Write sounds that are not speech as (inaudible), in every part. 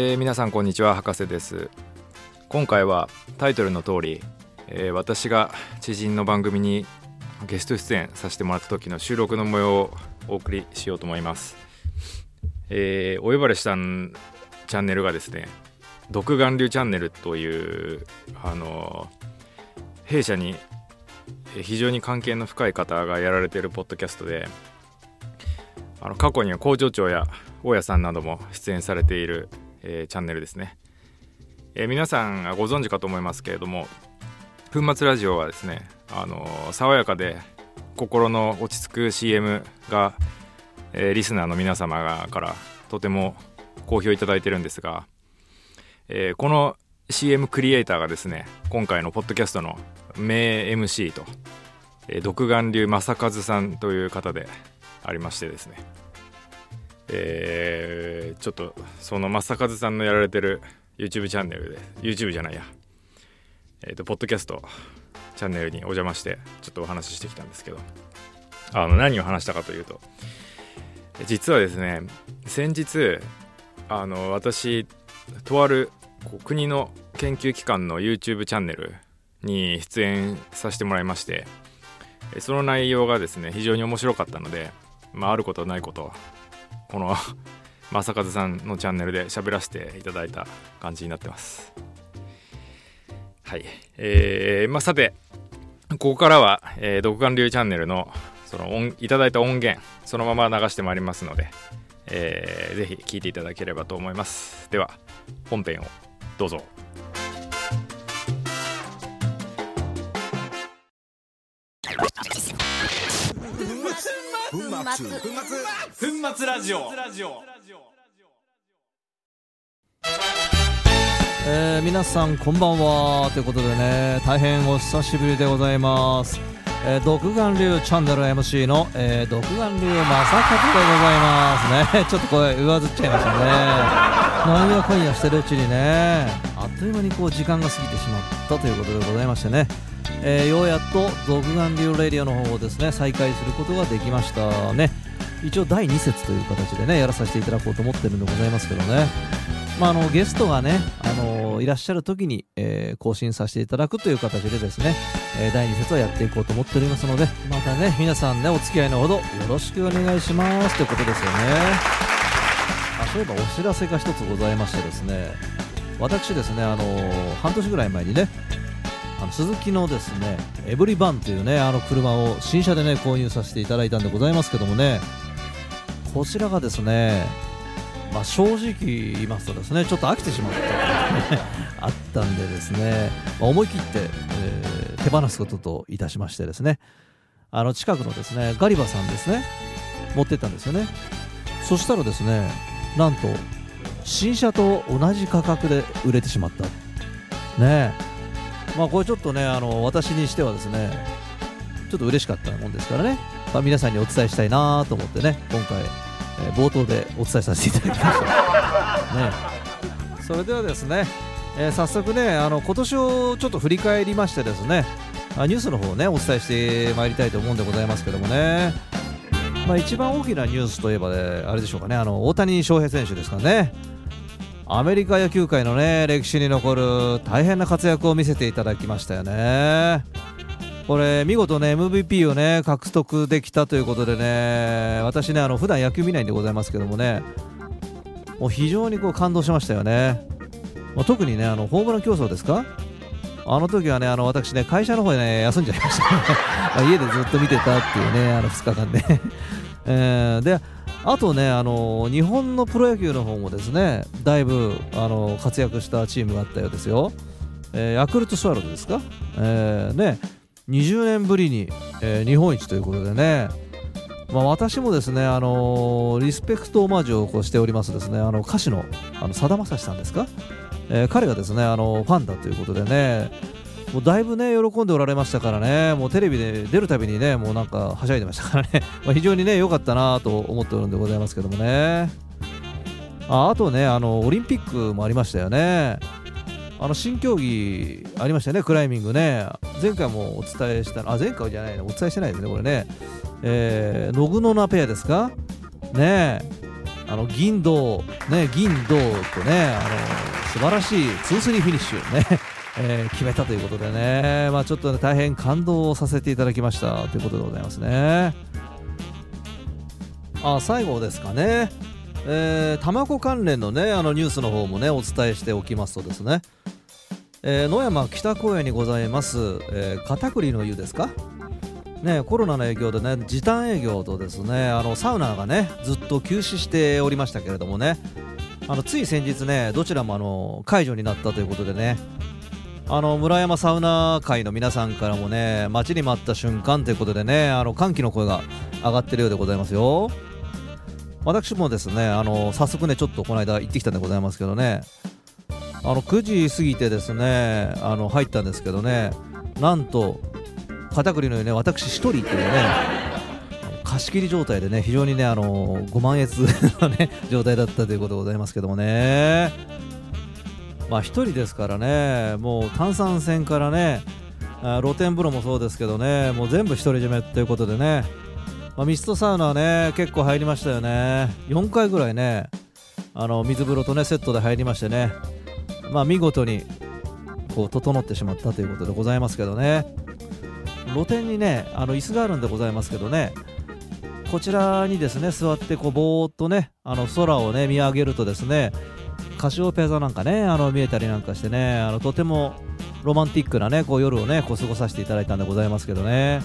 えー皆さんこんにちは博士です。今回はタイトルの通り、えー私が知人の番組にゲスト出演させてもらった時の収録の模様をお送りしようと思います、えーお呼ばれしたんチャンネルがですね独眼流チャンネルというあの弊社に非常に関係の深い方がやられているポッドキャストであの過去には工場長や大家さんなども出演されている、えーチャンネルですね、えー皆さんご存知かと思いますけれども粉末ラジオはですねあのー爽やかで心の落ち着く CM が、えーリスナーの皆様がからとても好評いただいてるんですが、えーこの CM クリエイターがですね今回のポッドキャストの名 MC と、えー独眼流正和さんという方でありましてですねえーちょっとその正和さんのやられてる YouTube チャンネルで YouTube じゃないや。えっ、とポッドキャストチャンネルにお邪魔してちょっとお話ししてきたんですけど。あの何を話したかというと実はですね先日あの私とあるこう国の研究機関の YouTube チャンネルに出演させてもらいましてその内容がですね非常に面白かったので、まあ、あることないことこの (laughs) 正和さんのチャンネルで喋らせていただいた感じになってます。はい。えーまあ、さてここからは、えー、独眼流チャンネルのその音いただいた音源そのまま流してまいりますので、えーぜひ聴いていただければと思います。では本編をどうぞ。粉末ラジオ。えー皆さんこんばんは。ということでね大変お久しぶりでございます、えー、独眼流チャンネル MC の、えー、独眼流正和でございますね。(laughs) ちょっとこれ上ずっちゃいましたね。なんやかんやしてるうちにねあっという間にこう時間が過ぎてしまったということでございましてね。えーようやっと独眼流レディオの方をですね再開することができましたね一応第2節という形でねやらさせていただこうと思ってるんでございますけどね。まあ、あのゲストがね、あのいらっしゃる時に、えー更新させていただくという形でですね、えー第2節はやっていこうと思っておりますのでまたね皆さんねお付き合いのほどよろしくお願いしますということですよね。あそういえばお知らせが一つございましてですね私ですねあの半年ぐらい前にねあの鈴木のですねエブリバンというねあの車を新車でね購入させていただいたんでございますけどもねこちらがですねまあ、正直言いますとですねちょっと飽きてしまったというのがねあったんでですね、まあ思い切って、えー手放すことといたしましてですねあの近くのですねガリバさんですね持ってったんですよね。そしたらですねなんと新車と同じ価格で売れてしまった。ね。まあこれちょっとねあの私にしてはですねちょっと嬉しかったもんですからね、まあ、皆さんにお伝えしたいなと思ってね今回、えー冒頭でお伝えさせていただきました。(laughs) ね。それではですね、えー早速ねあの今年をちょっと振り返りましてですねあニュースの方をねお伝えしてまいりたいと思うんでございますけどもね。まあ、一番大きなニュースといえば、ね、あれでしょうかねあの大谷翔平選手ですかね。アメリカ野球界のね歴史に残る大変な活躍を見せていただきましたよねこれ見事ね MVP をね獲得できたということでね私ねあの普段野球見ないんでございますけどもねもう非常にこう感動しましたよね。もう特にねあのホームラン競争ですか？あの時はねあの私ね会社の方でね休んじゃいました。ね (laughs) まあ家でずっと見てたっていうねあの2日間で、(laughs) えーであとねあの日本のプロ野球の方もですねだいぶあの活躍したチームがあったようですよ、えーヤクルトスワローズですか、えーね20年ぶりに、えー日本一ということでね。まあ、私もですね、あのーリスペクトオマージュをこうしておりますですね、あの歌手のさだまさしさんですか、えー彼がですね、あのファンだということでね、もうだいぶね、喜んでおられましたからね、もうテレビで出るたびにね、もうなんかはしゃいでましたからね、(laughs) ま非常にね、良かったなと思っておるんでございますけどもね。ああとね、あのオリンピックもありましたよね。あの新競技ありましたよね、クライミングね。前回もお伝えした、あ、前回じゃないの、お伝えしてないですね、これね。えー、ノグノナペアですか？ね。あの銀銅、ね、銀銅とねあの素晴らしい2-3フィニッシュね、(laughs) えー決めたということでね、まあ、ちょっと、ね、大変感動させていただきましたということでございますね。あ最後ですかね、えー、卵関連のねあのニュースの方もねお伝えしておきますとですね、えー野山北公園にございます、えー片栗の湯ですか？ね、コロナの影響でね時短営業とですねあのサウナがねずっと休止しておりましたけれどもね。あのつい先日ねどちらもあの解除になったということでね。あの村山サウナ会の皆さんからもね待ちに待った瞬間ということでねあの歓喜の声が上がってるようでございますよ。私もですねあの早速ねちょっとこの間行ってきたんでございますけどね。あの9時過ぎてですねあの入ったんですけどねなんと片栗のようにね私一人というね貸し切り状態でね非常にねあのご満悦なね (laughs) 状態だったということでございますけどもね。まあ一人ですからねもう炭酸泉からね露天風呂もそうですけどねもう全部独り占めということでね、まあ、ミストサウナはね結構入りましたよね。4回ぐらいねあの水風呂とねセットで入りましてね。まあ見事にこう整ってしまったということでございますけどね。露天にねあの椅子があるんでございますけどね。こちらにですね座ってこうぼーっとねあの空をね見上げるとですねカシオペア座なんかねあの見えたりなんかしてねあのとてもロマンティックなねこう夜をねこう過ごさせていただいたんでございますけどね。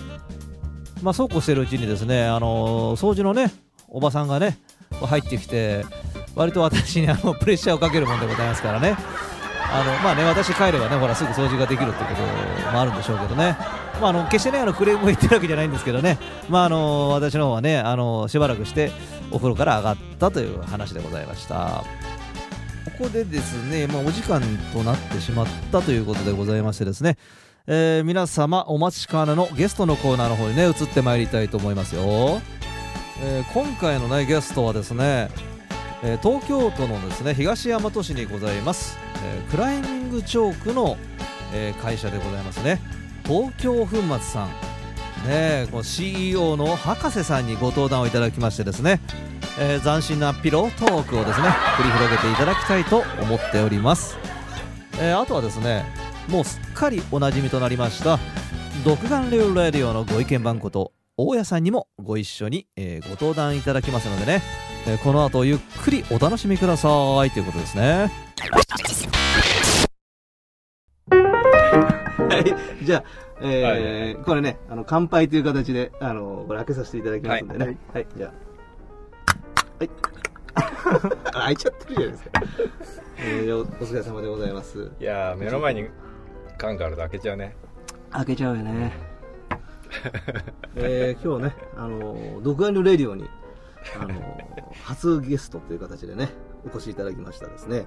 まあそうこうしてるうちにですねあの掃除のねおばさんがね入ってきて割と私にあのプレッシャーをかけるもんでございますからね。あのまあね私帰ればねほらすぐ掃除ができるってこともあるんでしょうけどね。まああの決してねあのクレームを言ってるわけじゃないんですけどね。まああの私の方はねあのしばらくしてお風呂から上がったという話でございました。ここでですね、まあ、お時間となってしまったということでございましてですね、えー皆様お待ちかねのゲストのコーナーの方にね移ってまいりたいと思いますよ、えー今回のねゲストはですね、えー東京都のですね東大和市にございます、えクライミングチョークの、え会社でございますね。東京粉末さん。ねこの CEO の博士さんにご登壇をいただきましてですね、え斬新なピロートークをですね繰り広げていただきたいと思っております、えあとはですねもうすっかりおなじみとなりました独眼流ラディオのご意見番こと大家さんにもご一緒に、えーご登壇いただきますのでね、えーこの後ゆっくりお楽しみくださいということですねはい、じゃあ、えーこれね、あの乾杯という形で、あのこれ開けさせていただきますのでね。はい、じゃあ。はい。(laughs) 開いちゃってるじゃないですか。えー、おお疲れ様でございます。いやー目の前に缶があると開けちゃうね開けちゃうよね。えー、今日ね、あの独眼流レディオに、あの (laughs) 初ゲストという形でね、お越しいただきましたですね、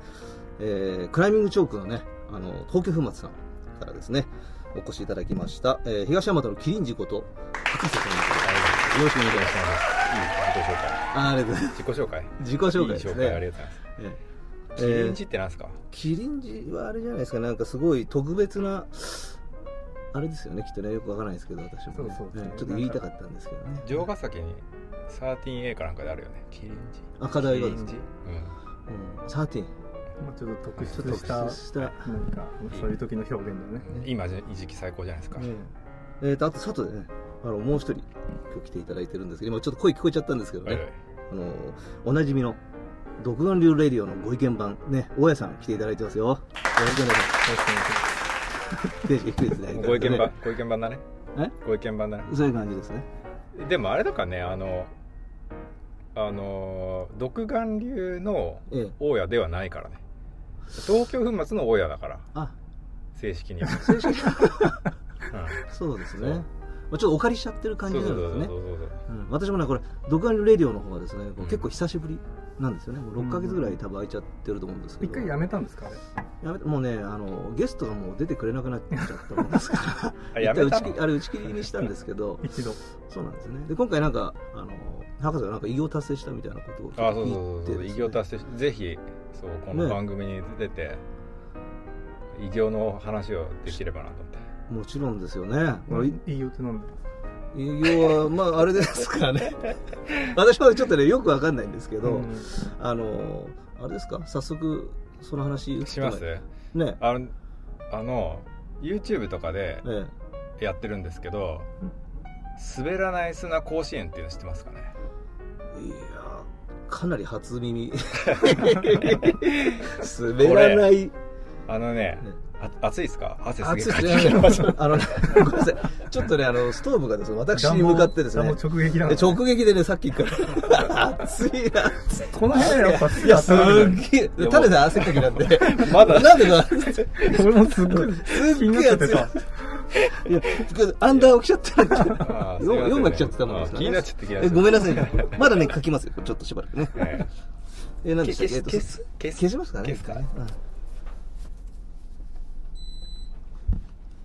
えー、クライミングチョークのね、あの東京粉末さんからですね、お越しいただきました、えー、東山田のキリンジこと博士さんです。よろしくお願いします。あありがとうございます。自己紹介自己紹介ですいい紹介ありね。がとうございますえーキリンジってなんですか、キリンジはあれじゃないですか、なんかすごい特別な、あれですよね、きっとね、よくわからないですけど、私も、ね、そうそうねちょっと言いたかったんですけどね。城ヶ崎に 13A かなんかであるよね。キリンジ。赤台がですか？キリンジ。うん、13。まあちょっと特ちょっと筆した。したなんかそういう時の表現だね。うん。今じ時期最高じゃないですか、ねえーとあと外でね、あのもう一人今日来ていただいてるんですけど、今ちょっと声聞こえちゃったんですけどね、はいはい。あのおなじみの独眼流レディオのご意見番ね、大家さん来ていただいてますよ。よろしくお願いします。電子低いですね。ご意見番ご意見番だねえ？ご意見番だねそういう感じですね。でもあれだからねあのあの独眼流のええ。大家ではないからね東京粉末の大家だからあ、正式には、正式にうんそうですね。そうまあ、ちょっとお借りしちゃってる感じそうそうなんですね。そうそうそう。うん。私もね、これ、独眼流レディオの方はですね、結構久しぶりなんですよね。もう6ヶ月ぐらい多分空いちゃってると思うんですけど。一回やめたんですかやめてもうねあのゲストがもう出てくれなくなっちゃったもんですから。(laughs) 一回打ち切りあれ打ち切りにしたんですけど一度。そうなんですね。で今回なんかあの博士がなんか偉業達成したみたいなことをあそうそうそうそう。言ってですね。偉業達成しぜひそうこのね。番組に出て、偉業の話をできればなともちろんですよね、これいいよってなんだい要はまああれですかね。(laughs) 私はちょっとねよくわかんないんですけど、うん。あのあれですか？早速その話します。ね。あのあの YouTube とかでえやってるんですけど滑らない砂甲子園っていうの知ってますかね？えいやかなり初耳。(laughs) 滑らない。あのねねあ暑いですか？汗すげえかきました。(laughs) あのねごめんなさい。ちょっとねあのストーブがですね私に向かってですね直撃なので。直撃でねさっきから。暑いな。この辺やっぱいやすっげえ。で種で汗っかきなんで。まだ。なんでか俺もすっごい。すっげえ暑い。いやアンダーを着ちゃってるんであーすいません。ね4枚着ちゃってたもんですから気になっちゃって気になっちゃってえごめんなさいね。まだね書きますよ。ちょっとしばらくね。ええ何えでしたっけ？えっと消す消す消しますかね。消すか。うん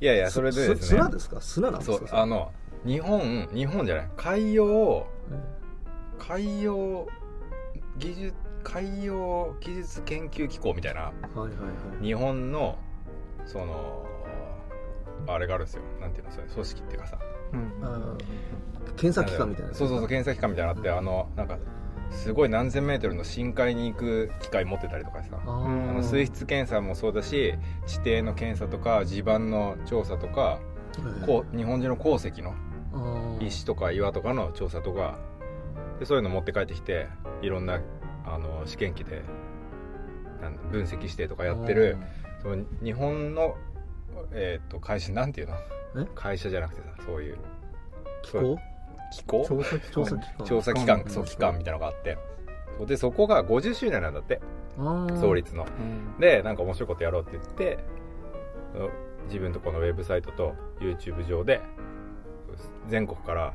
いやいやそれでですね。砂ですか？砂なんですそかうあの日本日本じゃない。海洋海洋技術海洋技術研究機構みたいな。はいはいはい。日本のそのあれがあるんですよ。なんていうのそれ組織っていうかさ。うん。検査機関みたいなそうそうそう検査機関みたいなのあって、あのなんかすごい何千メートルの深海に行く機械持ってたりとかさ。あの水質検査もそうだし地底の検査とか地盤の調査とかこう日本中の鉱石の石とか岩とかの調査とかでそういうの持って帰ってきていろんなあの試験機で分析してとかやってるその日本の、えー、と会社なんていうの？え？会社じゃなくてさそういう。気候？機構調査機関。調査機関機関みたいなのがあって。でそこが50周年なんだって。創立の。うん。でなんか面白いことやろうって言って自分とこのウェブサイトと YouTube 上で全国から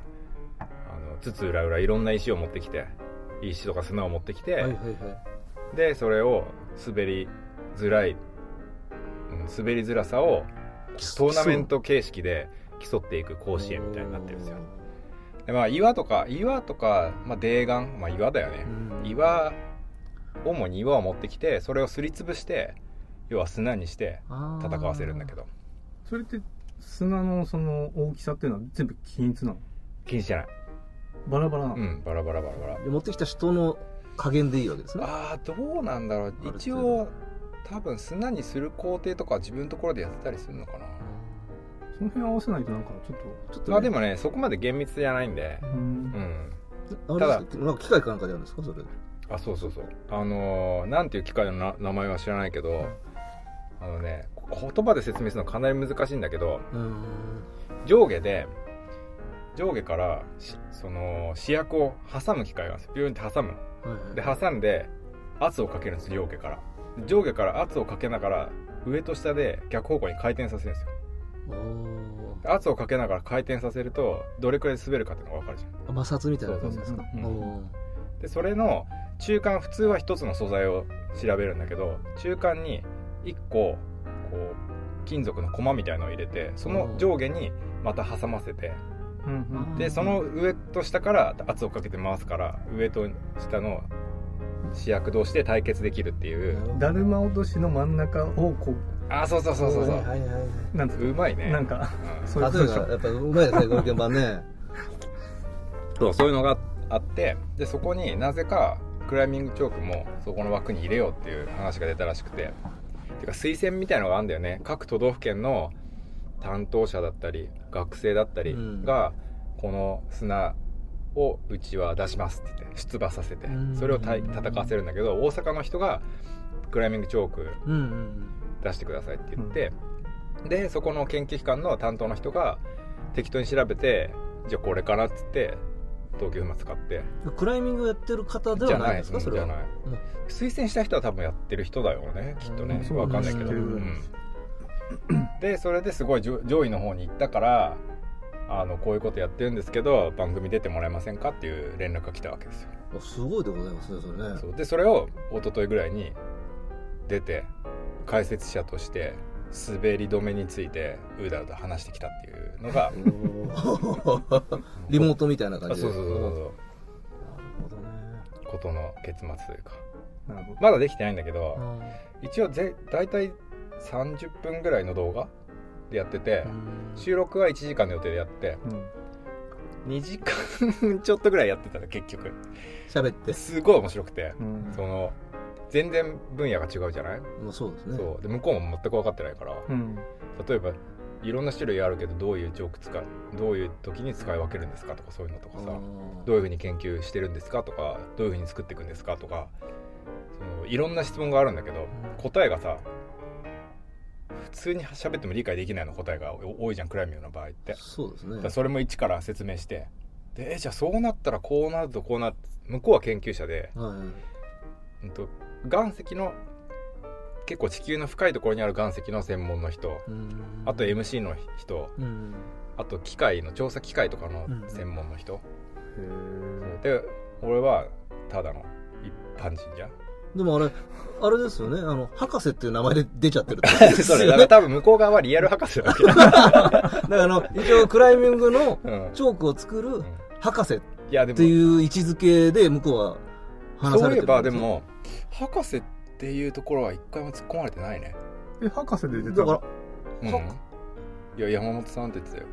あの津々浦々いろんな石を持ってきて石とか砂を持ってきて、はいはいはい。でそれを滑りづらい、うん滑りづらさをトーナメント形式で競っていく甲子園みたいになってるんですよ。で、まあ、岩とか岩とか、まあ、泥岩、まあ、岩だよね、うん。岩主に岩を持ってきてそれをすりつぶして要は砂にして戦わせるんだけど。それって砂のその大きさっていうのは全部均一なの？禁止じゃない。バラバラなの、うんバラバラバラバラ。で持ってきた人の加減でいいわけですね。ああどうなんだろう。一応多分砂にする工程とかは自分のところでやってたりするのかなその辺合わせないとなんかちょっちょっとね。まあでもねそこまで厳密じゃないんで。と、うん。うん。あれですか？なんか機械かなんかでやるんですか？それ。あそうそうそう。あのーなんていう機械のな名前は知らないけどあのね言葉で説明するのかなり難しいんだけどうん。上下で上下からしその試薬を挟む機械があるんですよ。ビューンって挟むで挟んで圧をかけるんです上下から。上下から圧をかけながら上と下で逆方向に回転させるんですよ。お圧をかけながら回転させるとどれくらい滑るかっていうのが分かるじゃん。ー摩擦みたいな感じですか？でそれの中間普通は一つの素材を調べるんだけど中間に1個こう金属の駒みたいのを入れてその上下にまた挟ませてでその上と下から圧をかけて回すから上と下の試薬同士で対決できるっていう。だるま落としの真ん中をこあそうそうそうそうそう。はいはいはいはい。うなんつううまいね。なんかうん。そういうことやっぱうまいですねご意見番ね。(laughs) そうそういうのがあってでそこになぜかクライミングチョークもそこの枠に入れようっていう話が出たらしくて。てか推薦みたいのがあるんだよね。各都道府県の担当者だったり学生だったりが、この砂をうちは出しますって言って出馬させてうん。それをたい戦わせるんだけど大阪の人がクライミングチョークうんうん出してくださいって言って、でそこの研究機関の担当の人が適当に調べてじゃあこれかなっつって東急粉末使って。うんクライミングやってる方ではないいですかそれは。じゃない。推薦した人は多分やってる人だよねきっとね。うんわかんないけど、そううん。でそれですごい上上位の方に行ったからあのこういうことやってるんですけど番組出てもらえませんかっていう連絡が来たわけですよ。あすごいでございますねそれね。そう。でそれを一昨日ぐらいに出て解説者として滑り止めについてうだうだ話してきたっていうのが (laughs) リモートみたいな感じで。あそうそうそうそう。なるほどね。ことの結末というか。まだできてないんだけどうん。一応ぜ大体30分ぐらいの動画でやっててうん。収録は1時間の予定でやってうん。2時間ちょっとぐらいやってたら結局。喋って。すごい面白くてうん。その全然分野が違うじゃない、まあそうですね。そう。で向こうも全く分かってないから。うん。例えばいろんな種類あるけどどういうジョーク使うどういう時に使い分けるんですかとかそういうのとかさ。あどういうふうに研究してるんですかとかどういうふうに作っていくんですかとか。そのいろんな質問があるんだけど答えがさ普通に喋っても理解できないの答えが多いじゃんクライミングの場合って。ーそうですね。それも一から説明して。でえじゃあそうなったらこうなるとこうなって向こうは研究者で、はいはい。うんと、岩石の結構地球の深いところにある岩石の専門の人。うん。あと MC の人。うん。あと機械の調査機械とかの専門の人、で俺はただの一般人じゃん。でもあれあれですよね。あの博士っていう名前で出ちゃってるってこと (laughs) ですそれだから多分向こう側はリアル博士なわけ。だ、(laughs) だからあの一応クライミングのうん。チョークを作る博士っていう位置づけで向こうは話されてるそういえばでも博士っていうところは一回も突っ込まれてないね。え博士で出てただからうん。はいや山本さんって言ってたよ。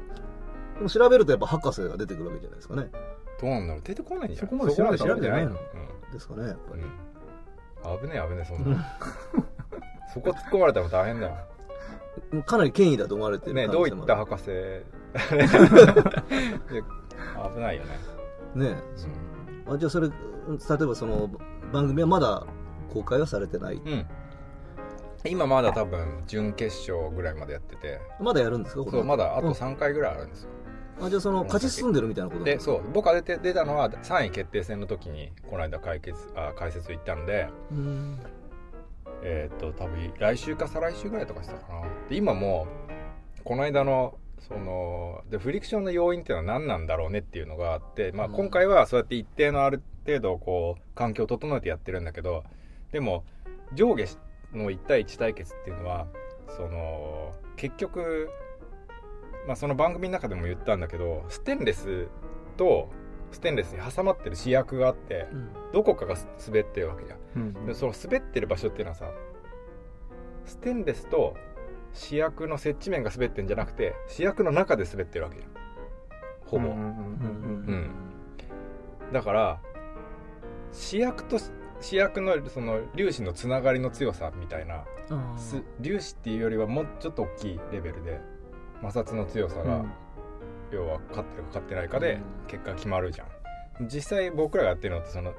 でも調べるとやっぱ博士が出てくるわけじゃないですかね。どうなんだろう？出てこないんじゃんそこまで調べてないの？調ですかねやっぱり。うん、危ねえ危ねえそんな。(laughs) そこ突っ込まれたら大変だよ。もうかなり権威だと思われてるね可能性もどういった博士？(laughs) で危ないよね、ねあじゃあそれ例えばその番組はまだ公開はされてない。うん、うん、今まだ多分準決勝ぐらいまでやってて。まだやるんですかそうまだあとうん。3回ぐらいあるんですよ。あじゃあその勝ち進んでるみたいなことでそう。僕が出て出たのは3位決定戦の時にこの間解決あ解説行ったんで。ううん。えーっと多分来週か再来週ぐらいとかしたかな。で今もこの間のそのでフリクションの要因っていうのは何なんだろうねっていうのがあって、まあ、うん。今回はそうやって一定のある程度こう環境を整えてやってるんだけどでも上下の1対1対決っていうのはその結局、まあ、その番組の中でも言ったんだけどステンレスとステンレスに挟まってる試薬があってうん。どこかが滑ってるわけじゃん。うん。でその滑ってる場所っていうのはさステンレスと試薬の接地面が滑ってんじゃなくて試薬の中で滑ってるわけじゃんほぼ、うんうんうん。うん。だから試薬と試薬のその粒子のつながりの強さみたいなあー。す粒子っていうよりはもうちょっと大きいレベルで摩擦の強さが、うん。要は勝ってるか勝ってないかでうん。結果決まるじゃん。実際僕らがやってるのってその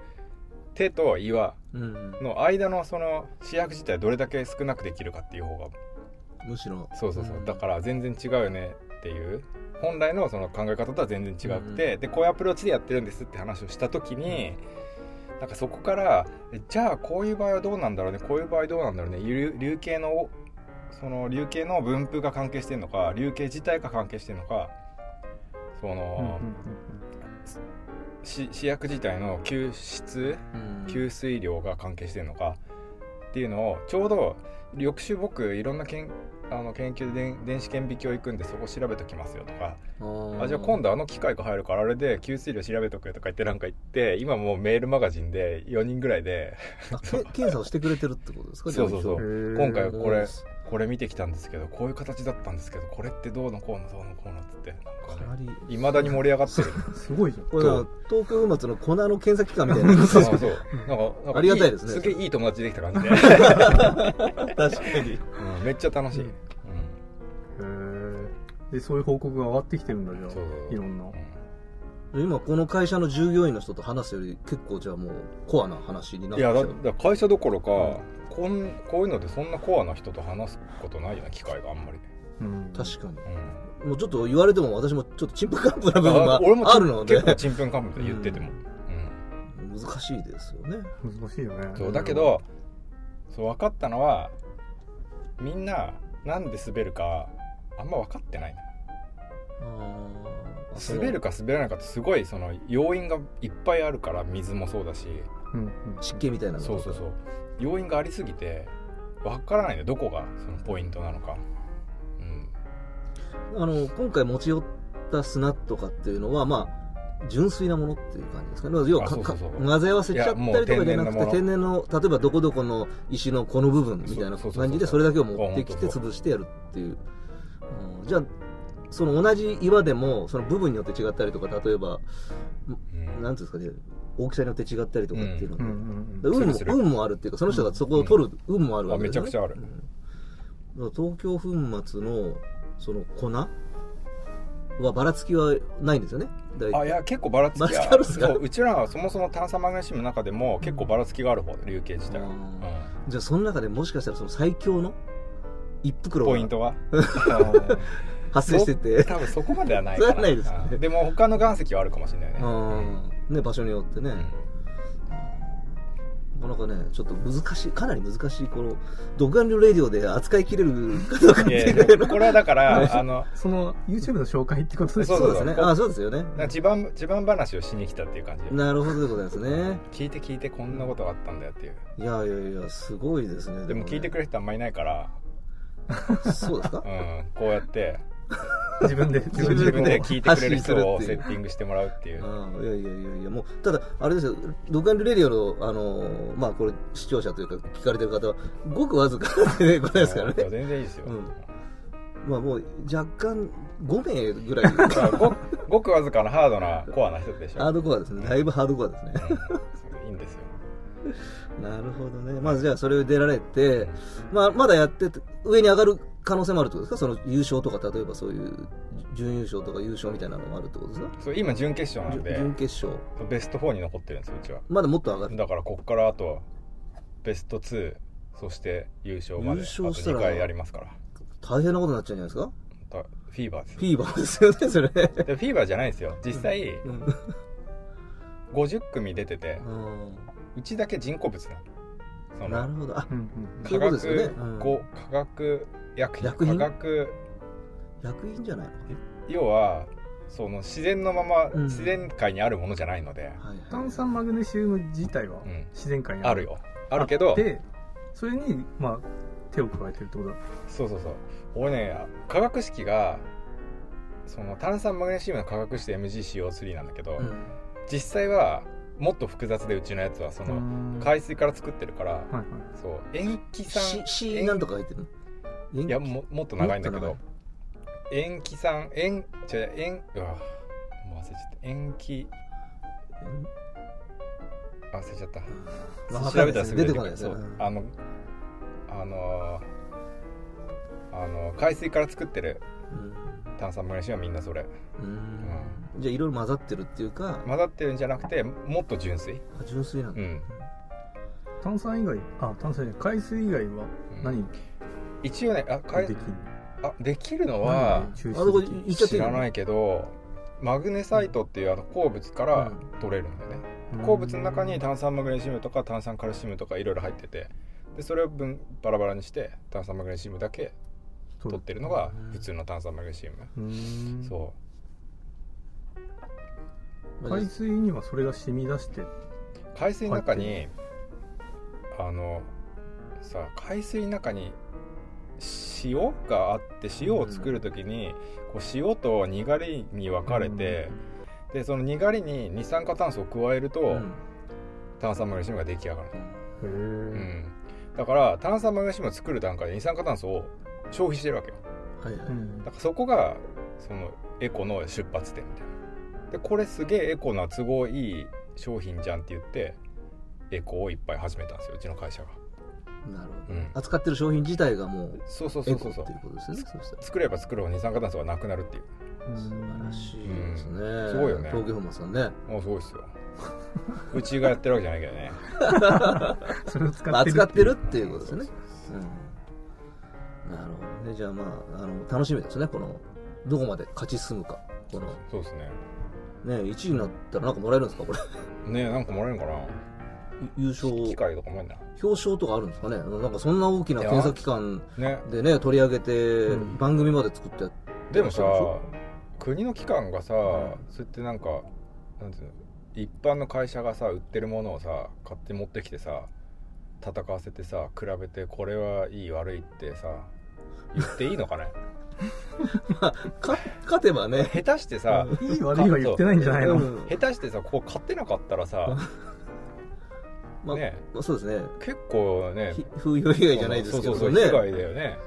手と岩うん。の間のその試薬自体どれだけ少なくできるかっていう方がむしろ。そうそうそう、ん。だから全然違うよねっていう。本来のその考え方とは全然違くて、でこういうアプローチでやってるんですって話をした時に、なんかそこからえじゃあこういう場合はどうなんだろうね。こういう場合どうなんだろうね。流流形のその流形の分布が関係してるのか流形自体が関係してるのかそうんの、し試薬自体の吸湿うん。吸水量が関係してるのかっていうのをちょうど翌週僕いろんなけんあの研究で電電子顕微鏡行くんでそこ調べときますよとかあじゃあ今度あの機械が入るからあれで吸水量調べとくよとか言ってなんか言って今もうメールマガジンで4人ぐらいで。検査をしてくれてるってことですか？そうそうそう。今回はこれうんこれ見てきたんですけどこういう形だったんですけどこれってどうのこうのどうのこうのっつってかなりいまだに盛り上がってる。すごいじゃん。これは東京粉末の粉の検査機関みたいな。そうそうなんかなんかありがたいですね。すげえいい友達できた感じで、(laughs) 確かに。うんめっちゃ楽しい、うん。うそういう報告が上がってきてるんだじゃあいろんなうん今この会社の従業員の人と話すより結構じゃあもう。コアな話にな。っいやだてきちゃうだ会社どころか、こんこういうのでそんなコアな人と話すことないよね機会があんまり、うん。確かに。うん、もうちょっと言われても私もちょっとちんぷんかんぷんな部分があ俺もちあるので。結構ちんぷんかんぷんで言ってても、難しいですよね。難しいよね。うんそうだけどそう分かったのはみんななんで滑るかあんま分かってない滑るか滑らないかってすごいその要因がいっぱいあるから水もそうだし。うんうん。湿気みたいなのとか。そうそうそう要因がありすぎて分からないねどこがそのポイントなのか、うん、あの今回持ち寄った砂とかっていうのはまあ純粋なものっていう感じですかね。要は混ぜ合わせちゃったりとかじゃなくて天天然の例えばどこどこの石のこの部分みたいな感じでそれだけを持ってきて潰してやるっていう、うんじゃあその同じ岩でもその部分によって違ったりとか例えば、うん。なんていうんですかね大きさによって違ったりとかっていうので、うん。うん運もするする運もあるっていうかその人がそこを取る運もあるわあけですよねめちゃくちゃある。だから東京粉末のその粉はばらつきはないんですよね。あいや結構ばらつきあるんすか？そううちらはそもそも炭酸マグネシウムの中でも結構ばらつきがある方で流形自体は、うじゃあその中でもしかしたらその最強の？一ん袋がポイントは？(laughs) 発生してて。多分そこまではないかな。ないですね。うん。でも他の岩石はあるかもしれないね。うんね場所によってね、うん。なかなかねちょっと難しいかなり難しいこの独眼竜レディオで扱いきれるかどうかっていやいいうやこれはだから (laughs) あのその YouTube の紹介ってことですそうそうですねあそうですよね。地盤地盤話をしに来たっていう感じでなるほどでございますね。聞いて聞いてこんなことがあったんだよっていう。いやいやいやすごいですねでも聞いてくれれる人あんまいないから、そうですか？うん、こうやって (laughs) 自分で自自分で聞いてくれる人をセッティングしてもらうっていう。ああいやいやいやいやもうただあれですよ。独眼竜レディオのあのまあこれ視聴者というか聞かれてる方はごくわずかでございますからね。全然いいですよ、うん。まあもう若干5名ぐらい。(laughs) ごごくわずかなハードなコアな人でしょ。ハードコアですね。だいぶハードコアですね。うん。いいんですよ。(laughs) なるほどね。まずじゃあそれを出られて、まあまだやってて、上に上がる可能性もあるってことですか？その優勝とか、例えばそういう準優勝とか優勝みたいなのがあるってことですか？そう今準決勝なんで。準決勝。ベスト4に残ってるんですようちはまだもっと上がる。だからこっからあとベスト2そして優勝まで優2勝したら回やりますから。大変なことになっちゃうんじゃないですか？だフィーバーですフィーバーですよね、それ。でフィーバーじゃないんですよ。実際うん。50組出ててううちだけ人工物なのそなるほど。あ、うんうん。そういうことですよね。うん。化学化学薬品薬品？化学薬品じゃないの？要はその自然のまま、うん。自然界にあるものじゃないので、はいはい。炭酸マグネシウム自体はうん。自然界にある。よ。あるけどでそれにまあ手を加えてるってこと？だそうそうそう。俺ね化学式がその炭酸マグネシウムの化学式で MgCO3 なんだけど、うん。実際はもっと複雑でうちのやつはその海水から作ってるから、はいはい。そう塩基酸 C、C なんとか入ってるの？いやももっと長いんだけど塩基酸塩じゃ塩うわもう忘れちゃった。塩基忘れちゃった。まあ調べたらすぐ出てくる。そう。あのあのあの海水から作ってる炭酸マグネシウムはみんなそれ。うん。うん。じゃあいろいろ混ざってるっていうか、混ざってるんじゃなくてもっと純粋。あ純粋なんだ。うん。炭酸以外あ炭酸以外海水以外は何一応ねあかいできるあできるのはあそこ抽出できる？言っちゃっていいの？知らないけどマグネサイトっていうあの鉱物から取れるんだよね、鉱物の中に炭酸マグネシウムとか炭酸カルシウムとかいろいろ入っててでそれを分バラバラにして炭酸マグネシウムだけ取ってるのが普通の炭酸マグネシウム、そ海水にはそれが染み出して。う海水の中にあのさ海水の中に塩があって塩を作る時にこう塩とにがりに分かれて、でそのにがりに二酸化炭素を加えると、うん。炭酸マグネシウムが出来上がる、うん、だから炭酸マグネシウムを作る段階で二酸化炭素を消費してるわけよ。はいはい。うん。だからそこがそのエコの出発点みたいな。でこれすげえエコな都合いい商品じゃんって言ってエコをいっぱい始めたんですようちの会社が。なるほど、うん。扱ってる商品自体がもうそうそうそエうそう。そうコっていうことですね。そうしたら。作れば作るほど二酸化炭素がなくなるっていう。素晴らしいですね、うん。すごいよね。東京本間さんね。もうすごいっすよ。うちがやってるわけじゃないけどね。(laughs) それを使まあってる扱ってるっていうことですね、うん、なるほどね。じゃあまああの楽しみですね。このどこまで勝ち進むか。このそうですね。ね1位になったらなんかもらえるんですかこれ？(laughs) ねえなんかもらえるのかな？優勝。機械とかもあるんだ表彰とかあるんですかね？なんかそんな大きな検査機関ねでね取り上げて、うん。番組まで作ってやっでもさ国の機関がさ、そうやってなんかなんていうの一般の会社がさ売ってるものをさ買って持ってきてさ戦わせてさ比べてこれはいい悪いってさ言っていいのかね？(laughs) か勝てばね。下手してさ、いい悪いは言ってないんじゃないの、う。ん。下手してさこう買ってなかったらさまあねまあそうですね。結構ねひ風評被害じゃないですけどね。そうそうそう被害だよね。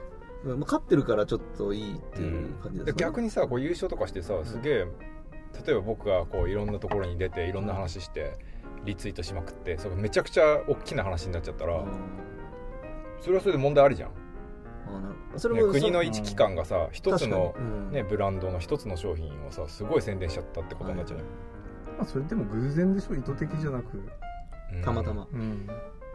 まあ、勝ってるからちょっといいっていう感じですね、逆にさこう優勝とかしてさすげえ例えば僕がこういろんなところに出ていろんな話してリツイートしまくってそれめちゃくちゃ大きな話になっちゃったら、それはそれで問題ありじゃん、それね、国の一機関がさ一つの、うん。ね、ブランドの一つの商品をさすごい宣伝しちゃったってことになっちゃう、まあ、それでも偶然でしょ意図的じゃなく。うん。たまたま、うん。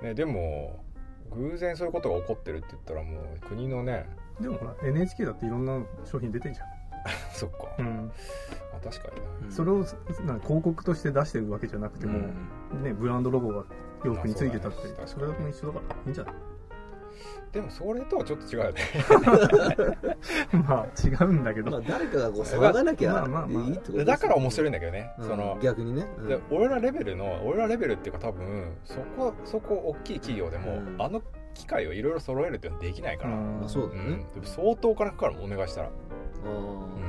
ね、でも偶然そういうことが起こってるって言ったらもう国のねでもほら、NHK だっていろんな商品出てんじ (laughs) そっか。うん。あ確かにな。うん。それをなんか広告として出してるわけじゃなくても、ね、ブランドロゴが洋服についてたってまあそうだねそれも一緒だからいいんじゃない？でもそれとはちょっと違うよね。(laughs) まあ違うんだけど、まあ、誰かがこう騒がなきゃだから面白いんだけどね、うん。その逆にね、うん。で俺らレベルの俺らレベルっていうか多分そこそこ大きい企業でも、うん。あの機械をいろいろ揃えるっていうのはできないから、うん。まあ、そうだよね、相当お金かかるもんお願いしたら、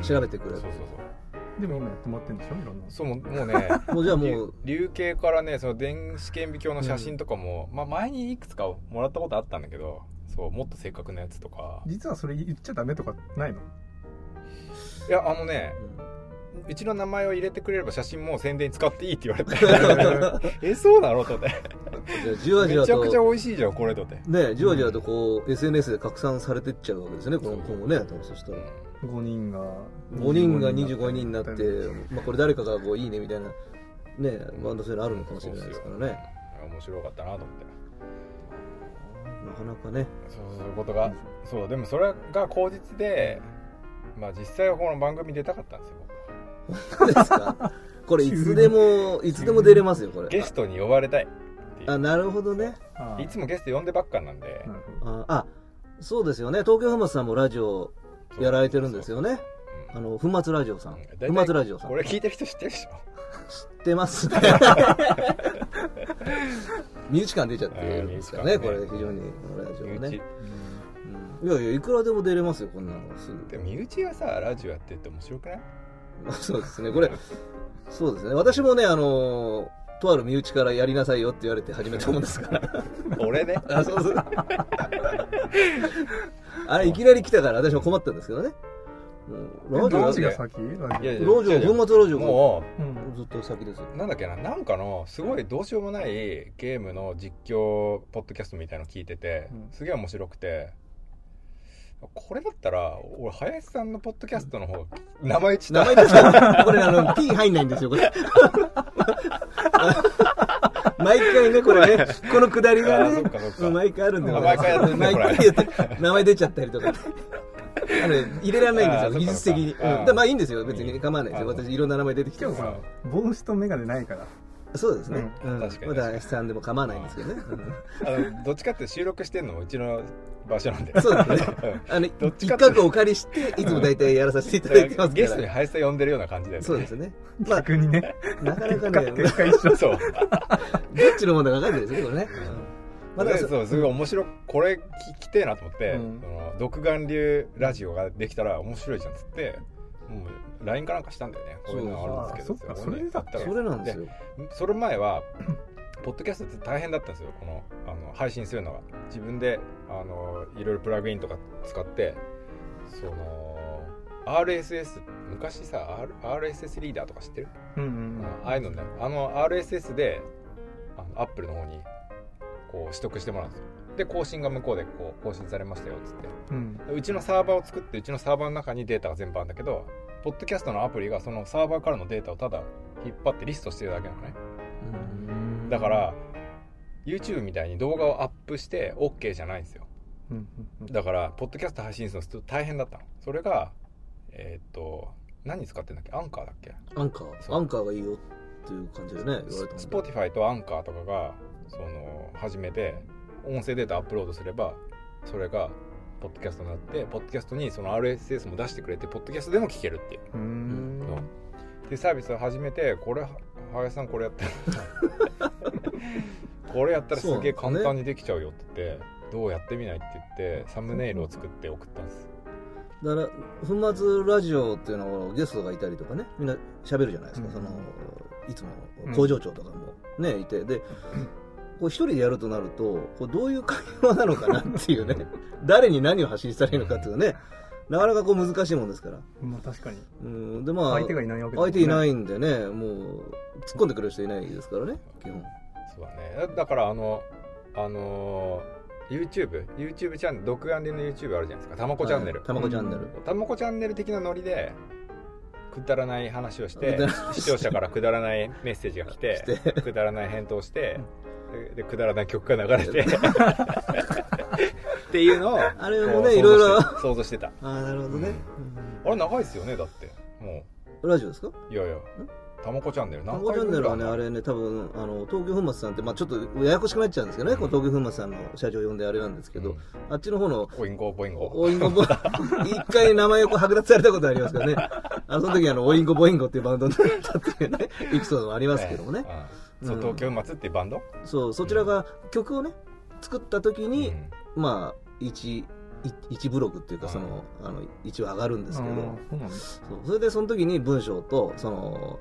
調べてくれる。そうそうでも今やってもらってるんでしょ？いろんなそうそうもうもうね。(laughs) もうじゃあも流う流形からねその電子顕微鏡の写真とかも、まあ、前にいくつかもらったことあったんだけどそうもっと正確なやつとか。実はそれ言っちゃダメとかないの？いやあのねうちの名前を入れてくれれば写真も宣伝に使っていいって言われて。(laughs) えそうなの？とってじゃあじわじわめちゃくちゃと美味しいじゃんこれと。って、ねじわじわとこう SNS で拡散されてっちゃうわけですねこのそう。今後ね。そしたら5人が5人が25人になって、まあ、これ誰かがこういいねみたいなねバンドそういうのあるのかもしれないですからね。面白かったなと思って。なかなかね。そうそういうことがそうでもそれが口実でまあ実際はこの番組出たかったんですよ僕。ですか？これいつでもいつでも出れますよこれ。ゲストに呼ばれたいっていう。あなるほどね。いつもゲスト呼んでばっかなんで。ああそうですよね。東京ハマスさんもラジオやられてるんですよね。うんあの粉末ラジオさん。粉末ラジオさん。これ聞いてる人知ってるでしょ。知ってますね。(laughs) 身内感出ちゃってるんですからね。これ非常にこのラジオね、うん、いやいやいくらでも出れますよこんなのすぐ。でも身内がさラジオやってって面白くない？ま (laughs) あそうですね。これそうですね。私もねあのとある身内からやりなさいよって言われて始めたもんですから。(laughs) 俺ね。あそうそう。あれいきなり来たから私も困ったんですけどね、うん、ラジオどっちが先？ラジオいやいやジオ粉末ラジオがもうん。ずっと先ですよ。うなんだっけな。なんかのすごいどうしようもないゲームの実況ポッドキャストみたいの聞いててうん。すげえ面白くてこれだったら俺林さんのポッドキャストの方が (laughs) 名前ち名前出した (laughs) これあの P 入んないんですよ。これ。(laughs) 毎回ねこれねこのくだりがあね毎回あるんであ毎回やって毎回やって名前出ちゃったりとか。あの入れられないんですよ技術的に、まあいいんですよ。別に構わないですよ。あ私いろんな名前出てきてもさ帽子と眼鏡ないから。そうですね、うん。確かに。まだ S さんでも構わないんですけどね、どっちかって収録してんのもうちの場所なんで。うんそうですね。あの (laughs) どっち一かっていうと。角お借りしていつも大体やらさせていただいてますゲストに林さん呼んでるような感じだよね。そうですね。(laughs) まあ逆にね。なかなかね (laughs) 結果一緒そう。どっちのものか分かんないですねこれね、まあだからでそうすごい面白いこれ聞きてえなと思って、うん。その独眼流ラジオができたら面白いじゃんっつってもう LINE かなんかしたんだよね。こういうのがあるんですけど。そうあそっか。それだったら。それなんですよ。それ前はポッドキャストって大変だったんですよこの配信するのが。自分であのいろいろプラグインとか使ってその RSS 昔さ、R、RSS リーダーとか知ってる、うんうんああいうのね。あの RSS であの Apple の方にこう取得してもらうんですよ。で更新が向こうでこう更新されましたよっつって。うん。うちのサーバーを作ってうちのサーバーの中にデータが全部あるんだけどポッドキャストのアプリがそのサーバーからのデータをただ引っ張ってリストしてるだけなのね。うん。だから YouTube みたいに動画をアップして OK じゃないんですよ。だからポッドキャスト配信するのちょっと大変だったの。それがえーっと何使ってんだっけ？ Anchor だっけ？Anchor？アンカーがいいよっていう感じでね。言われてます Spotify とアンカーとかがその初めて音声データアップロードすればそれがポッドキャストになってポッドキャストにその RSS も出してくれてポッドキャストでも聞けるっていう。うーん。でサービスを始めてこれ林さんこれやったらこれやったらすげえ簡単にできちゃうよって言ってどうやってみないって言ってサムネイルを作って送ったんです。だから粉末ラジオっていうのはゲストがいたりとかねみんな喋るじゃないですか、うん。そのいつも工場長とかも。ね、いて。でこう一人でやるとなるとこうどういう会話なのかなっていうね。誰に何を発信したらいいのかっていうのね。なかなかこう難しいもんですから。まあ確かに。うん。でまあ相手がいないわけ相手いないいんでねもう突っ込んでくれる人いないですからね基本そうだね。だだからあのあのー YouTube YouTube チャンネル独眼流の YouTube あるじゃないですか。たまこチャンネル、たまこチャンネル、たまこチャンネル的なノリでくだらない話をして (laughs) 視聴者からくだらないメッセージが来て (laughs) くだらない返答してででくだらない曲が流れて (laughs) っていうのをあれもねいろいろ想像してた。ああなるほどね、あれ長いですよねだって。もラジオですか？ういやいやたまこチャンネルたま何こチャンネルはね、あれね、多分あの東京粉末さんって、まあ、ちょっとややこしくなっちゃうんですけどね、こう東京粉末さんの社長呼んであれなんですけど、うん。あっちの方のボインゴボインゴオインゴボ、一回名前を剥奪されたことありますからね、あのその時あのオインゴボインゴっていうバンドになったっていうね、エピソードもありますけどもね、(laughs) うんそう東京松っていうバンド？そう、そちらが曲をね、作った時に、うん。まあ、一、一ブログっていうか、その、あの、一応上がるんですけど、そうなんです。それでその時に文章とその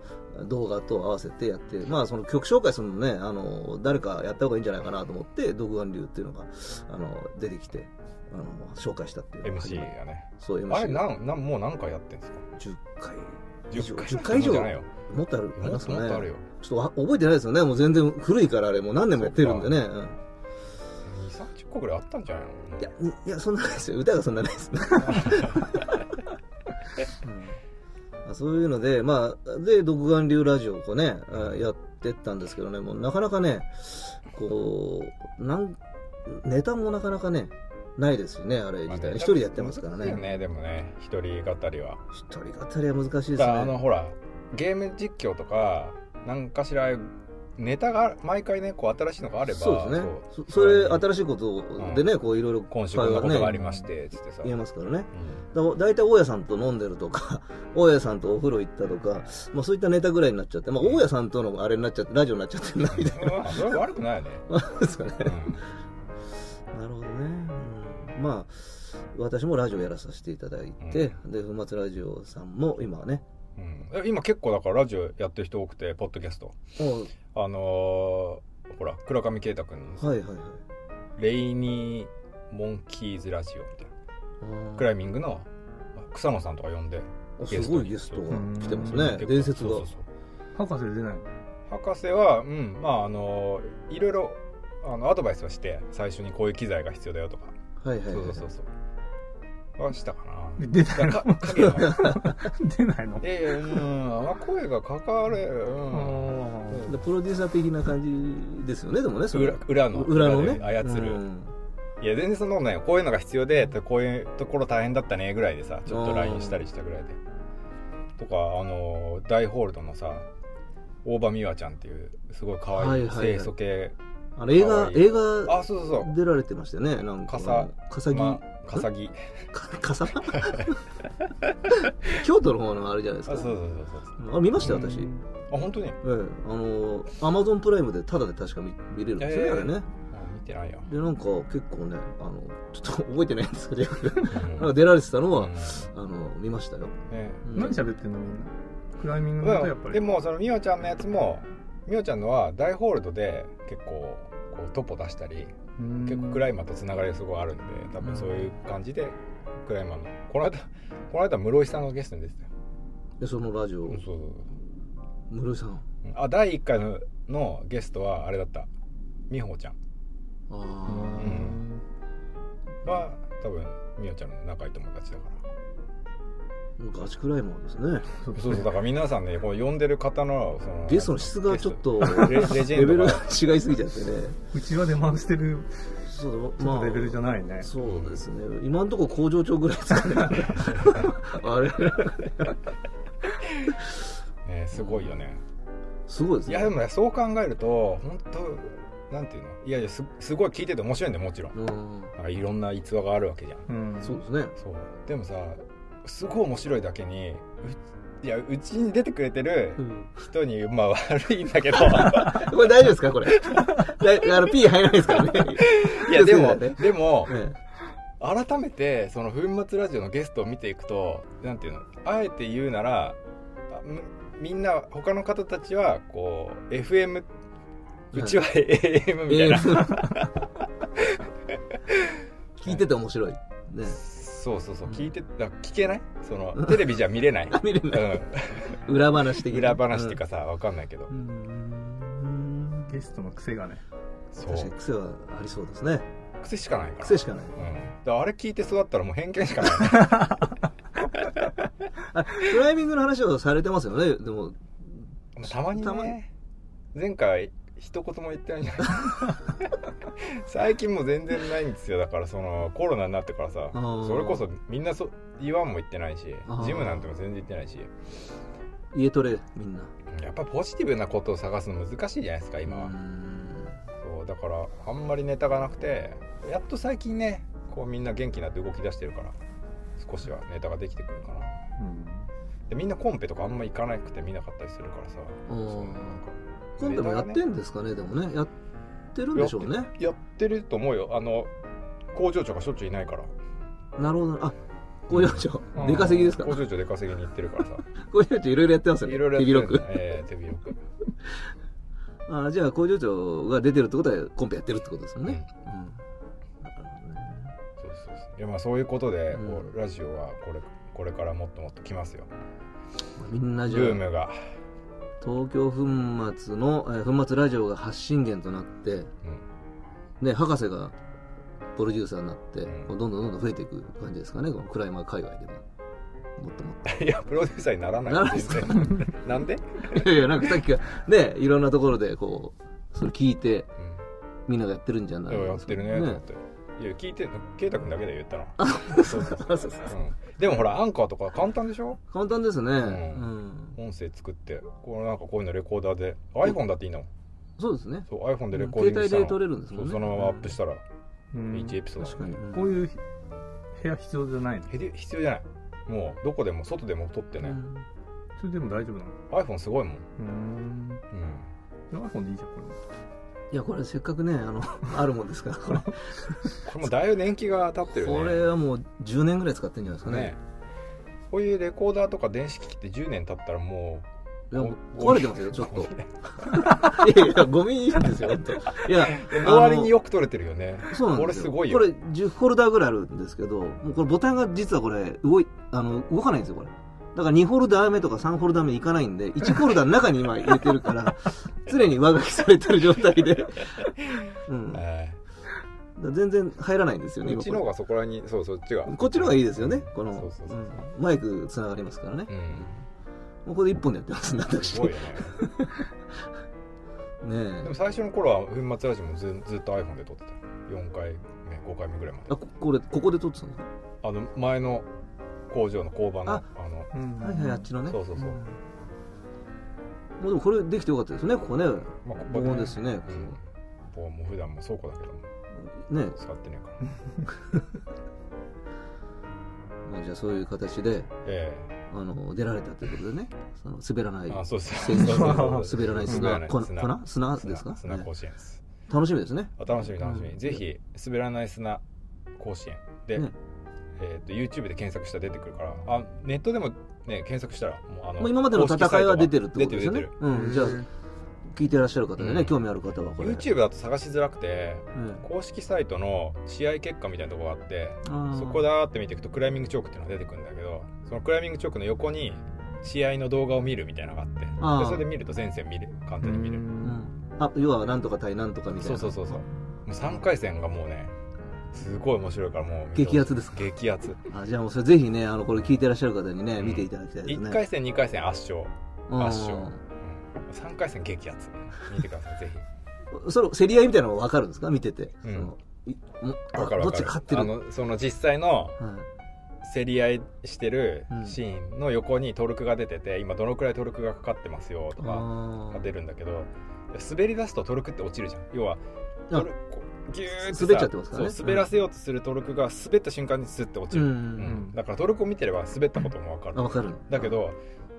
動画と合わせてやって、まあ、その曲紹介するのねあの誰かやった方がいいんじゃないかなと思って独眼流っていうのがあの出てきてあの紹介したっていう。MC がね。そうあれなんなんもう何回やってんですか？10回。10回。10回以上。もっとあるもっますかねとあるよ。ちょっとわ覚えてないですよね。もう全然古いからあれ。もう何年もやってるんでね、うん。2 3 0個ぐらいあったんじゃないの？いやいやそんなないですよ。歌がそんなないです。そういうのでまあで独眼流ラジオをこうねあやってったんですけどね。もうなかなかねこうなんネタもなかなかねないですよねあれ自体ね一人でやってますからね。ねでもね。一人語りは。一人語りは難しいですだからあのねほらゲーム実況とか何かしらネタが毎回ねこう新しいのがあればそうですね。それ新しいことでね、こういろいろ今週こんなことがありましてつってさ、言えますからね。うん。だ大体大家さんと飲んでるとか (laughs) 大家さんとお風呂行ったとか、まあ、そういったネタぐらいになっちゃって、まあ、大家さんとのあれになっちゃってラジオになっちゃってるなみたいな。まあそれは悪くないよね、ですかね。うん。なるほどね、うん。まあ私もラジオやらさせていただいて、で粉末ラジオさんも今はねうん。え今結構だからラジオやってる人多くてポッドキャスト。もあのーほら倉上啓太君の。うはいはいはい。レイニーモンキーズラジオみたいな。クライミングの草野さんとか呼んであすごいゲストが来てますうん。ね伝説がそうそうそう博士で出ないの？博士はうんまああのいろいろあのアドバイスをして最初にこういう機材が必要だよとか、はいはいはい。そうそうそうそうはしたかな。出ないの？(laughs) 出ないの？ええうん。まあ声がかかる。うん。でプロデューサー的な感じですよねでもねそれ。裏裏の裏のね。で操る、うん。いや全然そんなことないよこういうのが必要でこういうところ大変だったねぐらいでさちょっと LINE したりしたぐらいで。とかあの大ホールドのさ大場美和ちゃんっていうすごい可愛いはいはいはい。清楚系。あの映画映画あそうそうそう。出られてましたよねなんか。かさかさぎ、まかさぎかかさ京都の方のあれじゃないですか。あそうそうそうそう。あ見ましたよ私、えあ本当に？えあのアマゾンプライムでタダで確か見見れるんですよね、ええあれね。あ見てないよ、でなんか結構ねあのちょっと覚えてないんですけどうん。なんか出られてたのは、うん。あの見ましたよ、ね。うん。何喋ってんのみんな？クライミングだとやっぱり。でもその美和ちゃんのやつも美和ちゃんのは大ホールドで結構こうトポ出したり結構クライマーとつながりがすごいあるんで多分そういう感じでクライマーのこの間この間室井さんがゲストに出てたよ。でそのラジオそうそう室井さん。そうあ第1回ののゲストはあれだった。美穂ちゃん。あうん。は多分美穂ちゃんの仲いい友達だからガチクライマーですね。そうそうだから皆さんねこう呼んでる方のそのゲストの質がちょっとレレジレベルェンドが。が (laughs) 違いすぎちゃってね。うちわで回してるそうちょっとレベルじゃないね、そうですね。今のところ工場長ぐらいですかね。(laughs) あれ。ねすごいよね。すごいですね。いやでもねそう考えると本当なんていうの？いやいやすすごい聞いてて面白いんだよもちろん。うん。いろんな逸話があるわけじゃん。うん。そうですね。そう。でもさすごい面白いだけにういやうちに出てくれてる人にまあ悪いんだけど。(laughs) これ大丈夫ですか？これ。(laughs) だあの P 入らないですからね。(laughs) いやでもでもえ改めてその粉末ラジオのゲストを見ていくとなんていうの？あえて言うならみんな他の方たちはこう FM うちは AM みたいな、聞いてて面白い。ね。そうそうそう聞いてだ聞けない？そのテレビじゃ見れない (laughs) 見れない。う裏話的ん、な。裏話っていうかさわかんないけど、うん。うんゲストの癖がね。そう確かに癖はありそうですね。癖しかないから癖しかない。うん、だからあれ聞いて育ったらもう偏見しかない (laughs) あクライミングの話をされてますよね。でも、たまにたまにね前回一言も言ってない。じゃない最近もう全然ないんですよ。だからそのコロナになってからさー。それこそみんなそ言わんも言ってないしジムなんても全然行ってないし。家トレ、みんな。やっぱポジティブなことを探すの難しいじゃないですか今は、うん。そうだからあんまりネタがなくてやっと最近ねこうみんな元気になって動き出してるから少しはネタができてくるかな。うん。でみんなコンペとかあんま行かなくて見なかったりするからさうんそうなんかコンペもやってんですかね、でもね。やってるんでしょうね。やってると思うよあの工場長がしょっちゅういないからなるほど。あ、工場長、出稼ぎですか？工場長出稼ぎに行ってるからさ (laughs) 工場長いろいろやってますよね。いろいろや手広く。ええ手広く (laughs) あじゃあ工場長が出てるってことはコンペやってるってことですよね。うん。うそうそういやまあそういうことで、うんこうラジオはこれこれからもっともっと来ますよみんなブームが、東京粉末の、えー粉末ラジオが発信源となって、ね、博士がプロデューサーになって、うん。どんどんどんどん増えていく感じですかね、このクライマー界隈でも。もっともっうん (laughs) いやプロデューサーにならないです (laughs) なんで、と。いやいや、なんかさっきからね、いろんなところでこう、それ聞いて、うみんながやってるんじゃないん、いややってるねと思って、いや聞いてんの圭太君だけで言ったの。そうそうそう、そうそうう。ん、でもほらアンカーとか簡単でしょ？簡単ですね。ん。うん。音声作ってこのなんかこういうのレコーダーで。iPhone だっていいの？そうですね。そう iPhone でレコーディングしたの。携帯で撮れるんですもんね。そのままアップしたらうん。1エピソード。確かに。うん。こういう部屋必要じゃないの？必要じゃない。もうどこでも外でも撮ってね、うん。それでも大丈夫なの？iPhone すごいもん、うん。うん、iPhone でいいじゃん、こいや、これせっかくね、あの、(laughs) あるもんですから、(laughs) これ。これもだいぶ年季が経ってるねこれはもう10年ぐらい使ってるんじゃないですかねね。こういうレコーダーとか電子機器って10年経ったらもういや、壊れてますよ、ちょっと。(laughs) いやいや、ゴミですよ、本当。いや、の割によく撮れてるよねそうなんですよ。これすごいよこれ10フォルダーぐらいあるんですけど、もうこれボタンが実はこれ、動い、あの、動かないんですよ、これ。だから2フォルダー目とか3フォルダー目いかないんで、1フォルダーの中に今入れてるから、(laughs) 常に上書きされてる状態で。うん。全然入らないんですよね、今これーうちの方がそこらにそうそっちがこっちの方がいいですよね、この、マイクつながりますからね。うんもうこれ1本でやってますね、私。すごいよね (laughs) ねえでも。最初の頃は粉末ラジオもずずっと iPhone で撮ってた4回目5回目ぐらいまであ、ここれ、ここで撮ってたんですか？あの前の工場の工場のああのれ。うん。はいはい、あっちのね。そうそうそう。もうでもこれできてよかったですね、ここね。まあこここですね。うん。ここはもう普段も倉庫だけども。ね。使ってねえから。(laughs) まあじゃあそういう形で、えあの、出られたということでね。その滑らないえ、あそうです (laughs) 滑らない砂、滑らないこ砂。粉？砂。ですか？砂ね。甲子園です、楽しみですね。あ楽しみ楽しみ、うん。ぜひ滑らない砂甲子園で、ねえー、と YouTube で検索したら出てくるから。あネットでもね検索したらもうあのもう今までの戦いは出てるってことですよね。出てる出てる。うん、じゃあ、聞いてらっしゃる方でね、うん。興味ある方はこれ。YouTube だと探しづらくてうん。公式サイトの試合結果みたいなとこがあってそこだーって見ていくとクライミングチョークっていうのが出てくるんだけどそのクライミングチョークの横に試合の動画を見るみたいなのがあってあー。でそれで見ると全戦見る簡単に見る。うん。あ、要はなんとか対なんとかみたいな。そうそうそうそう。もう3回戦がもうねすごい面白いからもう激アツですか？激アツ。あじゃあもうそれぜひね、あの、これ聞いてらっしゃる方にね、うん。見ていただきたいですね。1回戦2回戦圧勝。うん。圧勝、うん、3回戦激アツ。見てくださいぜひ。(laughs) それ、競り合いみたいなのも分かるんですか？見てて。うん。そのいもあわかる。どっち勝ってる？あのその実際のはい。競り合いしてるうんシーンの横にトルクが出てて今どのくらいトルクがかかってますよとかあが出るんだけど滑り出すとトルクって落ちるじゃん。要はギューってさ滑っちゃってますからね。そう滑らせようとするトルクが滑った瞬間にスッて落ちる、うん。うん。だからトルクを見てれば滑ったことも分かる。あ分かる。だけど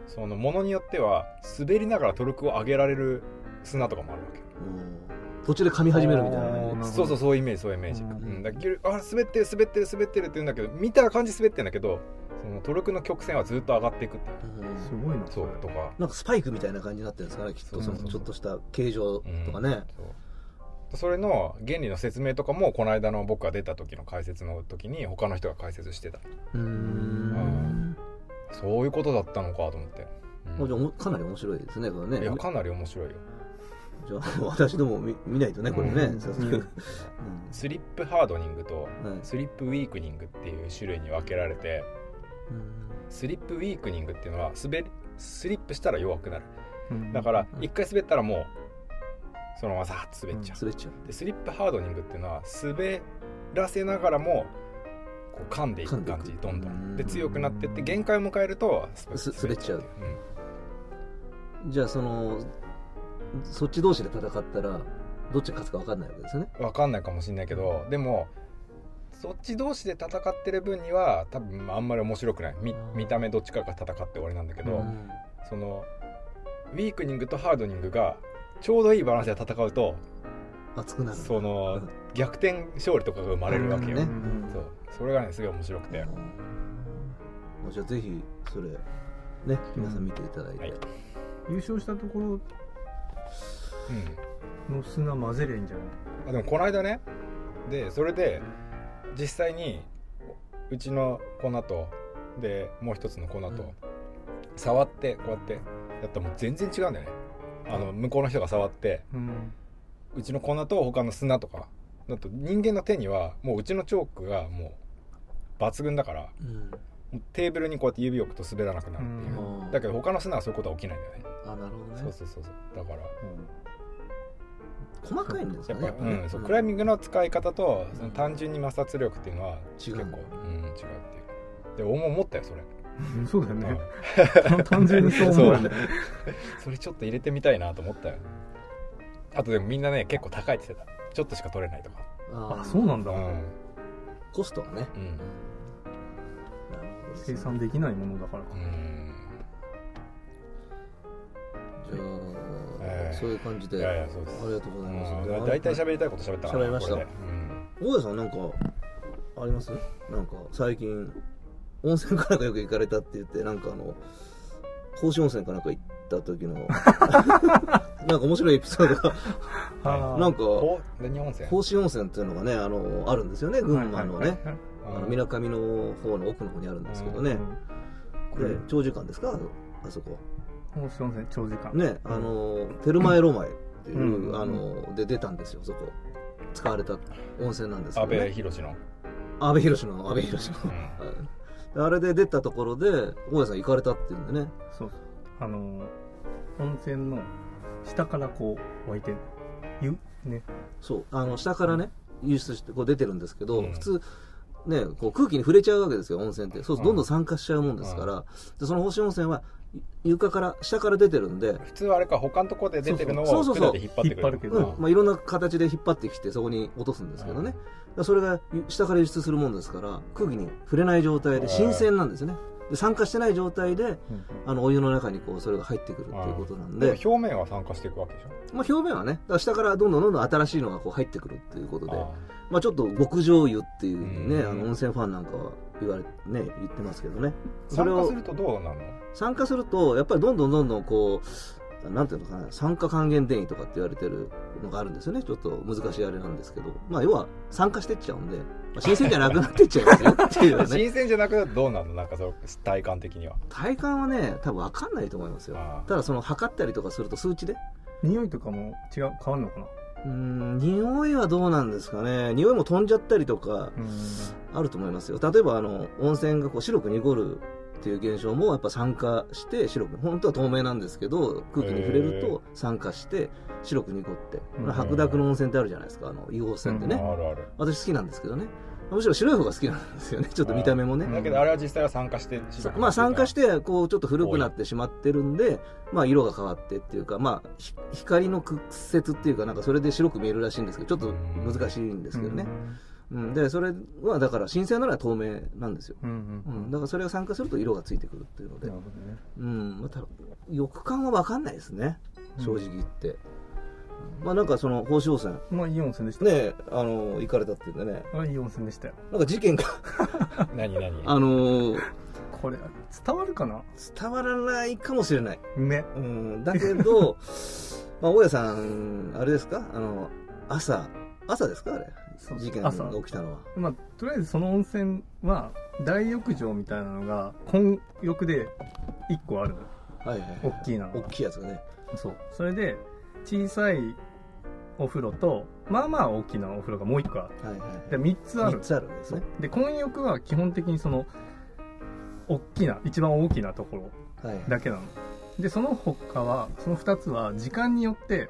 そのものによっては滑りながらトルクを上げられる砂とかもあるわけ。うん。途中で噛み始めるみたいなそうそうそういうイメージそういうイメージ、ううん。んだあ滑ってる滑ってる滑ってるって言うんだけど見たら感じ滑ってんだけどそのトルクの曲線はずっと上がっていくっていう。すごいな。そうとか。なんかスパイクみたいな感じになってるんですかねきっと。そのちょっとした形状とかね、そうそれの原理の説明とかもこの間の僕が出た時の解説の時に他の人が解説してた。うーん。そういうことだったのかと思って、もうじゃあおもかなり面白いですねこれね。いやかなり面白いよ。じゃあ (laughs) 私ども見見ないとねこれね、うん。スリップハードニングとはい。スリップウィークニングっていう種類に分けられてスリップウィークニングっていうのは滑りスリップしたら弱くなる。うん。だからうん。一回滑ったらもうそのままさーっと滑っちゃう、滑っちゃう。でスリップハードニングっていうのは滑らせながらもこう噛んでいく感じどんどうん。んで強くなってって限界を迎えると滑っちゃう。う。ん。じゃあそのそっち同士で戦ったらどっちが勝つか分かんないわけですよね。分かんないかもしれないけどでもそっち同士で戦ってる分には多分あんまり面白くない。見見た目どっちかが戦って終わりなんだけど、うん。そのウィークニングとハードニングがちょうどいいバランスで戦うと熱くなる。その逆転勝利とかが生まれるわけよ、ねうんそう。それがねすごい面白くて、うん。じゃあぜひそれね皆さん見ていただいて、はい。優勝したところうんの砂混ぜりゃいいんじゃない？あでもこの間ねでそれで実際にうちの粉とでもう一つの粉と、うん。触ってこうやってやったらもう全然違うんだよねあの向こうの人が触ってうん。うちの粉と他の砂とか。だと人間の手にはもううちのチョークがもう抜群だからうん。テーブルにこうやって指を置くと滑らなくなるっていう、うん。だけど他の砂はそういうことは起きないんだよね、あなるほどね。そうそうそうそう。だから。細かいんですやっぱ、かねね。うん、そうクライミングの使い方とその単純に摩擦力っていうのは違う。結構、うん、違うっていう。で俺も思ったよそれ、うんそうだよね。うん。単純にそう思うよね。それちょっと入れてみたいなと思ったよ。あとでもみんなね結構高いって言ってた。ちょっとしか取れないとか。ああそうなんだ。うん、コストがね、うん。生産できないものだからか。うん。じゃあ、ええ。そういう感じで。いやいやそうです。ありがとうございます、うん。大体喋りたいこと喋ったから喋りました。これでうん。大家さんなんかあります？なんか最近温泉かなんかよく行かれたって言ってなんかあの星温泉かなんか行った時の (laughs) なんか面白いエピソードがなんかこう何温泉？っていうのがねあのあるんですよね群馬のね。みなかみの方の奥の方にあるんですけどね。これ長時間ですか？あそこ。うん星温泉長時間。ねあのテルマエロマエっていう、うんあので出たんですよそこ。使われた温泉なんですけ安ど、ね、倍博の、安倍博の安倍博の、あれで出たところで大家さん行かれたっていうんでね。そうそう。あのー温泉の下からこう湧いてる湯？ね。そう。あの下からね輸出してこう出てるんですけど、うん。普通ねこう空気に触れちゃうわけですよ温泉って。そうどんどん酸化しちゃうもんですから、でその星温泉は床から下から出てるんで、普通はあれか他のとこで出てるのを引っ張ってくるけどうん。まあ、いろんな形で引っ張ってきてそこに落とすんですけどね、だからそれが下から輸出するもんですから空気に触れない状態で新鮮なんですよね。で酸化してない状態であのお湯の中にこうそれが入ってくるっていうことなんで、表面は酸化していくわけでしょ。まあ、表面はね。だから下からどんどんどんどん新しいのがこう入ってくるっていうことで。あまあ、ちょっと極上湯っていうね、うん。あの温泉ファンなんかは言われね言ってますけどね。ーそれを酸化するとどうなるの？酸化するとやっぱりどんどんどんどんこうなんていうのかな酸化還元電位とかって言われてるのがあるんですよねちょっと難しいあれなんですけど。まあ要は酸化してっちゃうんで、まあ、新鮮じゃなくなってっちゃいますよっていうね。(laughs) 新鮮じゃなくなるとどうなるの？なんかそう体感的には。体感はね多分分かんないと思いますよ。ただその測ったりとかすると数値で？匂いとかも違う変わるのかな？うーん匂いはどうなんですかね。匂いも飛んじゃったりとかうん。あると思いますよ。例えばあの温泉がこう白く濁るっていう現象もやっぱ酸化して白く本当は透明なんですけど空気に触れるへと酸化して白く濁って、うん。白濁の温泉ってあるじゃないですか。あの硫黄泉ってね、あるある。私好きなんですけどねむしろ白い方が好きなんですよね。(laughs) ちょっと見た目もね。うん。だけどあれは実際は酸化してさまあ酸化しててこうちょっと古くなってしまってるんで、まあ、色が変わってっていうか、まあ、ひ光の屈折っていうかなんかそれで白く見えるらしいんですけどちょっと難しいんですけどね、うん、でそれはだから新鮮なのは透明なんですよ、うんうんうん、だからそれが酸化すると色がついてくるっていうので。なるほどね。うん。また欲感は分かんないですね。正直言って、まあなんかその宝生泉まあいい温泉でした。ねあの行かれたっていうんでね。あいい温泉でしたよ。なんか事件が何 (laughs) 何？(laughs) あのーこれ伝わるかな？伝わらないかもしれない。ね。うん、だけど、(laughs) まあ、大家さん、あれですか？あの、朝、朝ですかあれ？事件が朝起きたのは。まあとりあえずその温泉は大浴場みたいなのが混浴で1個ある。のはいはい、はい。大きいな大きいやつがね。そう。それで小さいお風呂とまあまあ大きなお風呂がもう1個あるはいはいはい。で3つある3つあるんですね。で混浴は基本的にその大きな一番大きなところはいはい。だけなのでその他はその2つは時間によって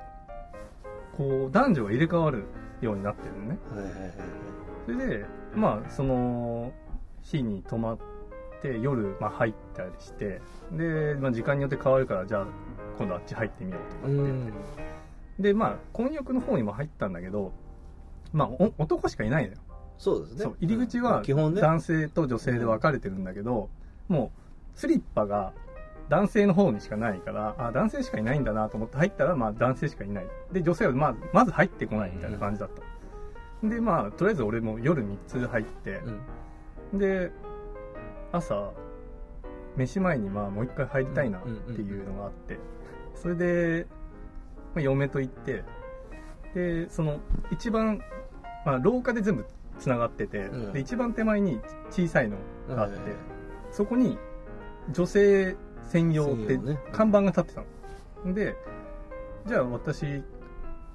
こう男女が入れ替わるようになってるのねはいはいはいはい。それでまあその日に泊まって夜、まあ、入ったりしてで、まあ、時間によって変わるからじゃあ今度あっち入ってみようとかって言って、でまあ混浴の方にも入ったんだけどまあお男しかいないのよそうですね。入り口は基本ね。男性と女性で分かれてるんだけど、もうスリッパが男性の方にしかないからあ男性しかいないんだなと思って入ったらまあ男性しかいないで女性はまあまず入ってこないみたいな感じだった、でまあとりあえず俺も夜3つ入ってう、ん。で朝飯前にまあもう一回入りたいなっていうのがあってそれで、まあ、嫁と行ってでその一番、まあ、廊下で全部つながってて、うん。で一番手前に小さいのがあって、はいはいはいそこに女性専用って看板が立ってたの、でじゃあ私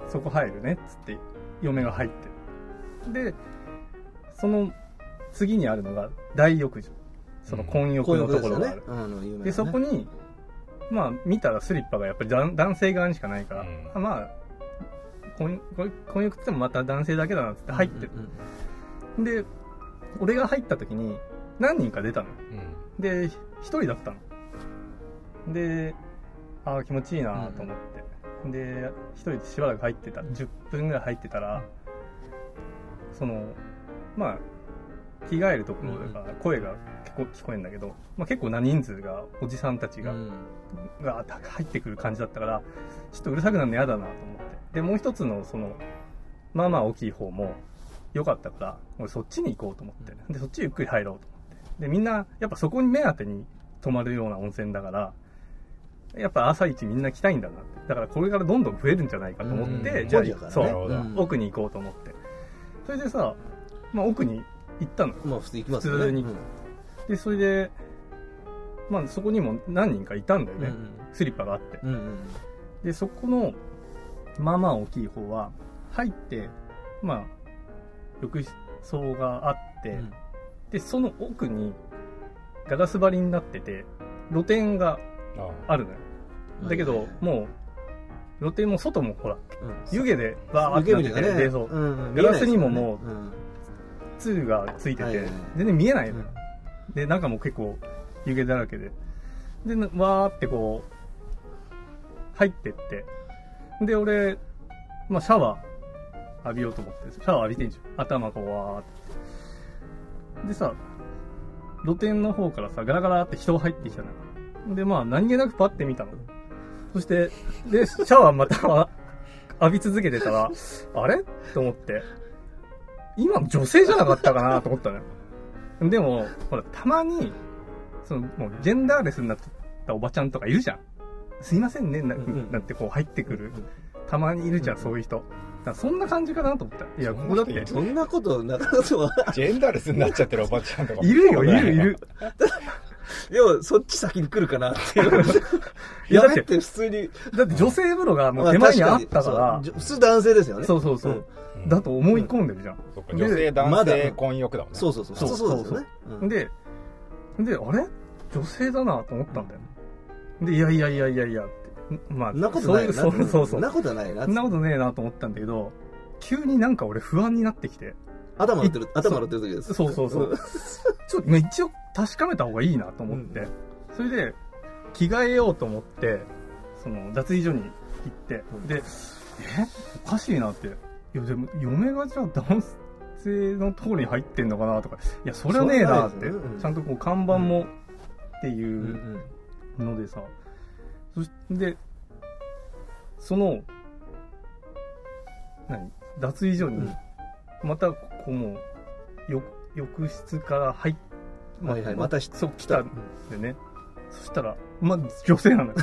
そこ入るねっつって嫁が入って。でその次にあるのが大浴場。その混浴のところがある、こういうことでね。そこにまあ見たらスリッパがやっぱり男男性側にしかないから、うん。あまあ混混混浴って言ってもまた男性だけだなって入ってる、うんで俺が入った時に何人か出たの。で一人だったの。でああ気持ちいいなと思って、で一人でしばらく入ってた。10分ぐらい入ってたらそのまあ着替えるところだから声が結構聞こえるんだけど、まあ、結構な人数がおじさんたちが、うん。が入ってくる感じだったからちょっとうるさくなるの嫌だなと思って。でもう一つのそのまあまあ大きい方も良かったから俺そっちに行こうと思って。でそっちゆっくり入ろうと思って。でみんなやっぱそこに目当てに泊まるような温泉だからやっぱ朝一みんな来たいんだなって。だからこれからどんどん増えるんじゃないかと思って、うん。じゃあ、文字だからそう、奥に行こうと思って。それでさ、まあ、奥に行ったの。まあ普通行きますよね。普通に。うん。でそれでまあそこにも何人かいたんだよね、スリッパがあって。うんうんでそこのまあまあ大きい方は入ってまあ浴槽があって、うん。でその奥にガラス張りになってて露天があるのよ。だけど、もう露天も外もほら湯気でバーってなってて、でそううん。ガラスにももううんツがついてて、全然見えないのよ、うん。で中も結構湯気だらけで。でなわーってこう入ってって。で俺、まあ、シャワー浴びようと思ってシャワー浴びてんじゃん。頭こうわーって。でさ露天の方からさガラガラって人が入ってきたのでまあ何気なくパッて見たの。そしてでシャワーまた浴び続けてたらあれ？と思って今女性じゃなかったかなと思ったのよ。でも、ほら、たまに、その、もう、ジェンダーレスになったおばちゃんとかいるじゃん。すいませんね、なうんうん。なんてこう入ってくる。たまにいるじゃん、そういう人。そんな感じかなと思った。いや、ここだって、そんなことなかなかはジェンダーレスになっちゃってるおばちゃんとかいるよ、いる、いる。(laughs) でもそっち先に来るかなっていういやだって普通に。だって女性風呂がもう手前にあったかまら普通男性ですよね。そうそうそう。だと思い込んでるじゃん。そっか女性男まだ性混浴だもんねそうそうそうそうそうですよねうんで、で、あれ？女性だなと思ったんだよ。で、いやいやいやいやいやって。まあ、そんなことないよそういうそうそうそう。なことないなそんなことねえなと思ったんだけど、急になんか俺不安になってきて。頭乗ってる頭乗ってる時ですそうそうそう。(laughs) ちょっと、まあ一応確かめた方がいいなと思って。うんそれで、着替えようと思って、その、脱衣所に行って、で、え？おかしいなって。いや、でも、嫁がじゃあ男性のところに入ってんのかなとか、いや、それはねえなって。うん。ちゃんとこう、看板もってうんいううんのでさ、そして、その、何？脱衣所に、またここもう、浴浴室から入っはいはいまたしそう来たんでね。そしたらまあ女性なのよ。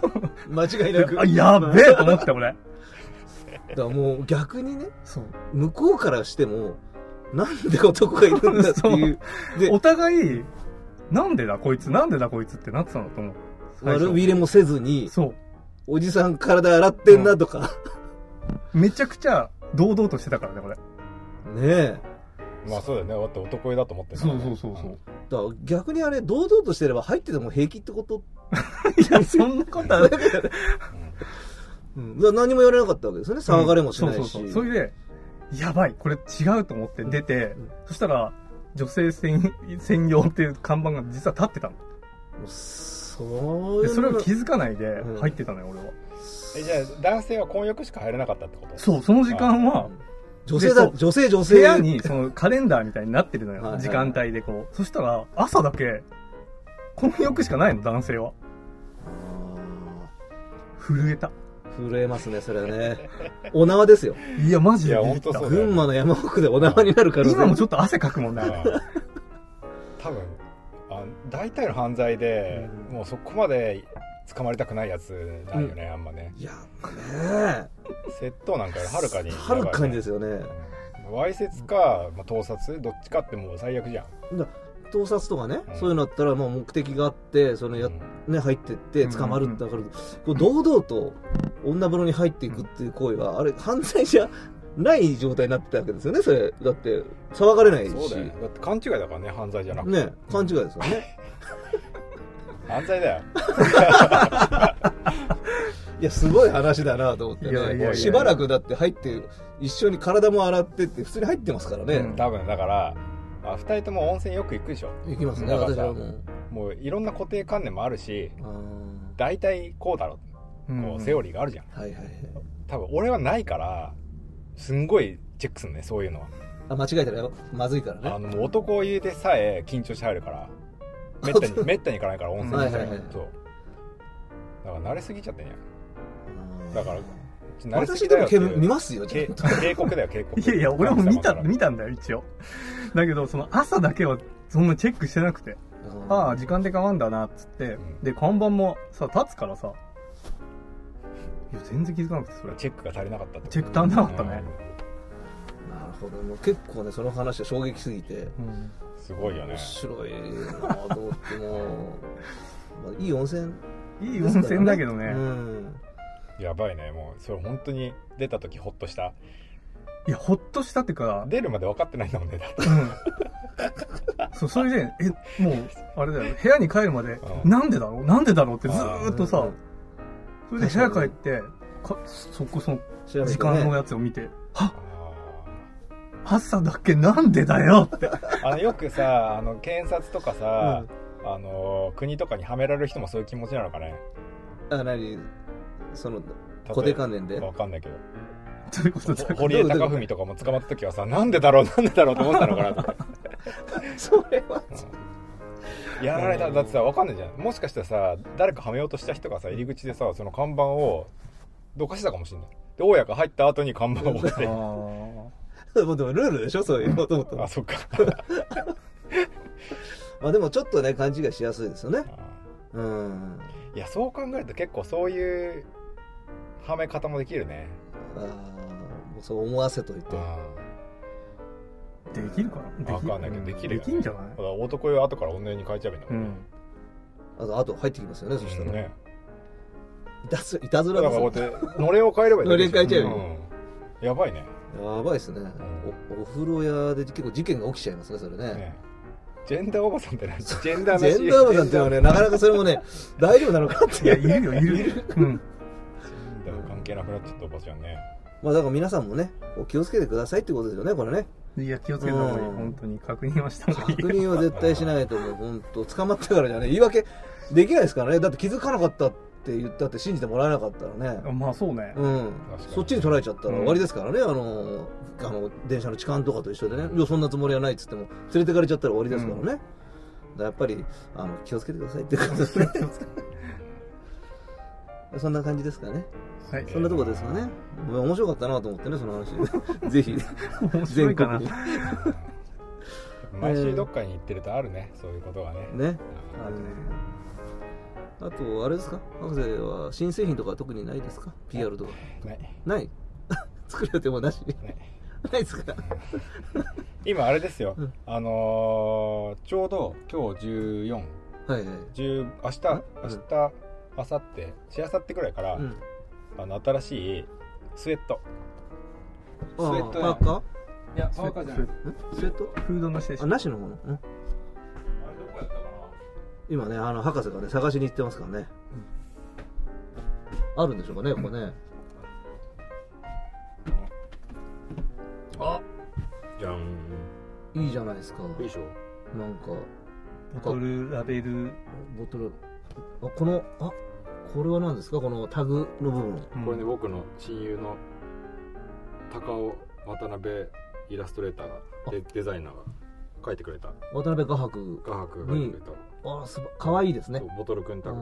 (laughs) 間違いなく。(laughs) あやべえと思って俺 (laughs) だからもう逆にねそう。向こうからしてもなんで男がいるんだっていう。でお互いなんでだこいつなんでだこいつってなってたんだと思う最初。悪びれもせずにそう。おじさん体洗ってんなとか、めちゃくちゃ堂々としてたからねこれ。ねえ。まあそうだよね。だって男湯だと思ってるそうそうそうそう。だから逆にあれ堂々としてれば入ってても平気ってこと？(laughs) いやそんなことはない (laughs) うん。だ何も言われなかったわけですよね。騒がれもしないし、そうそうそう。それでやばいこれ違うと思って出て、うん。そしたら女性専専用っていう看板が実は立ってたの。そういうでそれをの気づかないでうん。入ってたのよ俺は。えじゃあ男性は混浴しか入れなかったってこと？そうその時間は女性だ女性女性。部屋にそのカレンダーみたいになってるのよ、はいはい時間帯でこう。そしたら朝だけ混浴しかないの男性は。震えた震えますねそれはね。お縄ですよ。いやマジいやでビビった本当そうだよ群馬の山奥でお縄になるから今もちょっと汗かくもんねうん多分あ大体の犯罪で、もうそこまで捕まりたくないやつないよね、あんまね。いやね。窃盗なんかよりはるかにえはるかにですよね。うん。わいせつか、まあ、盗撮？どっちかってもう最悪じゃん盗撮とかね、うん。そういうのだったらもう目的があってそのや、うん。ね、入ってって捕まるってだから、こう堂々と女風呂に入っていくっていう行為は、あれ犯罪じゃない状態になってたわけですよねそれ。だって騒がれないし。そうだよ。だって勘違いだからね犯罪じゃなくて、ね勘違いですよね。(laughs) 犯罪だよ。(laughs) いやすごい話だなと思ってね。しばらくだって入って一緒に体も洗ってって普通に入ってますからね、うん多分だからあ2人とも温泉よく行くでしょ。行きますね。だからさ私は。もうもういろんな固定観念もあるしあ大体こうだろう。んこうセオリーがあるじゃん。ーはいはいはい。多分俺はないからすんごいチェックするねそういうのは。あ間違えたらまずいからね。あのもう男湯でさえ緊張して入るからめったに (laughs) めったに行かないから温泉に。はいはいはい。そう。だから慣れすぎちゃってんやうん。だから私でも見ますよ警告だよ警告。いやいや俺も見た見たんだよ一応。だけどその朝だけはそんなチェックしてなくて。ああ時間で変わんだなっつって、うん。で看板もさ立つからさ。いや全然気づかなくてそれ。チェックが足りなかったチェック足んなかったね、なるほど。もう結構ねその話は衝撃すぎて。うん。すごいよね。面白いなと思ってもう、まあ、いい温泉。(laughs) いい温泉だけどね、うんやばいね。もうそれ本当に出た時ホッとした？いやほっとしたっていうか出るまで分かってないんだもんねだって。うん。そうそれでえもうあれだよ部屋に帰るまで、うん。なんでだろう？なんでだろうってずーっとさ、うんそれで部屋帰ってかそこその調べてね。時間のやつを見て、はあ朝だっけ？なんでだよって。ーあのよくさあの検察とかさ、あの国とかにはめられる人もそういう気持ちなのかね。あ何？その固定観念で？分かんないけど。ということだ？堀江貴文とかも捕まった時はさなんでだろう？なんでだろうと思ってたのかなと (laughs) それはやられた。だってさ分かんないじゃん。もしかしたらさ誰かはめようとした人がさ入り口でさその看板をどかしたかもしれない。で大家が入った後に看板を置いあてーもうでもルールでしょ？そういうもともとあそっか。(laughs) まあでもちょっとね勘違いしやすいですよね。あうん。ーいやそう考えると結構そういうはめ方もできるね。あーもうそう思わせといて。できるかな？でき分かんないけどできるよ、ね、できんじゃない？だから男湯後から女湯に変えちゃえばいいんだもんね、うん。あとあと入ってきますよねそしたら、ね。いたずいたずだらからこうやってのれんを変えればいいのれん変えちゃえばいい。うん。やばいね。やばいですね、おお風呂屋で結構事件が起きちゃいますねそれね。ねジェンダーおばさんって何？ジェンダージェンダー部さんっていうのはねなかなかそれもね大丈夫なのかって。いやいるよいる。うん係なくなっちゃったおばちゃんね。まあだから皆さんもね気をつけてくださいってことですよねこれね。いや気をつけた方がいい。うん。本当に確認はした方がいい。確認は絶対しないと思う本当捕まってからじゃね言い訳できないですからね。だって気づかなかったって言ったって信じてもらえなかったらね。まあそうね。うん。そっちに捉えちゃったら終わりですからね、あのあの電車の痴漢とかと一緒でね、いやそんなつもりはないっつっても連れてかれちゃったら終わりですからね、だからやっぱりあの気をつけてくださいってことですね (laughs) そんな感じですかね。はい。そんなとこですかね。面白かったなと思ってねその話。(laughs) ぜひ。面白いかな。全国に。(laughs) 毎週どっかに行ってるとあるね、そういうことがね。ね。あるね。あとあれですか？博士は新製品とか特にないですか？PR とか。ない。ない？(laughs) 作る予定もなし。ない。ないですか？今あれですよ、うん。あのーちょうど今日14はいはい。10明日明日明後日しあさってくらいから、うん。あの新しいスウェット。あスウェットパーカー？いやパーカーじゃない。んスウェット？フードのしでしょあなしのもの、うん。今ねあの博士がね探しに行ってますからね、あるんでしょうかねここね、じゃん。いいじゃないですか。いいでしょ。なんかボトルラベル、ボトル。あこのあこれは何ですか？このタグの部分うん。これね僕の親友の高尾渡辺イラストレーターがデデザイナーが描いてくれた。渡辺画伯画伯が描いてくれた。あすばかわいいですね。ボトルくんタグ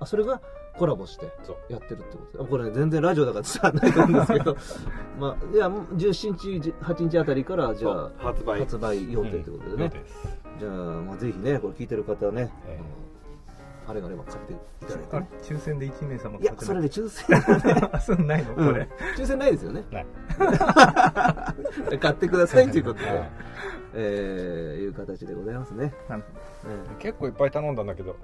あそれがコラボしてやってるってことこれね全然ラジオだから伝わらないと思うんですけど。(laughs) まあいや17日8日あたりからじゃあ発売。発売予定ということでね、予定です。じゃあ、まあ、ぜひねこれ聞いてる方はね、ええあれがあれば買っていただいてね。抽選で1名様いやそれで抽選。あ (laughs) そうないのこうん。れ、抽選ないですよね。ない。(laughs) 買ってくださいということではい、えー、いう形でございますね、結構いっぱい頼んだんだけど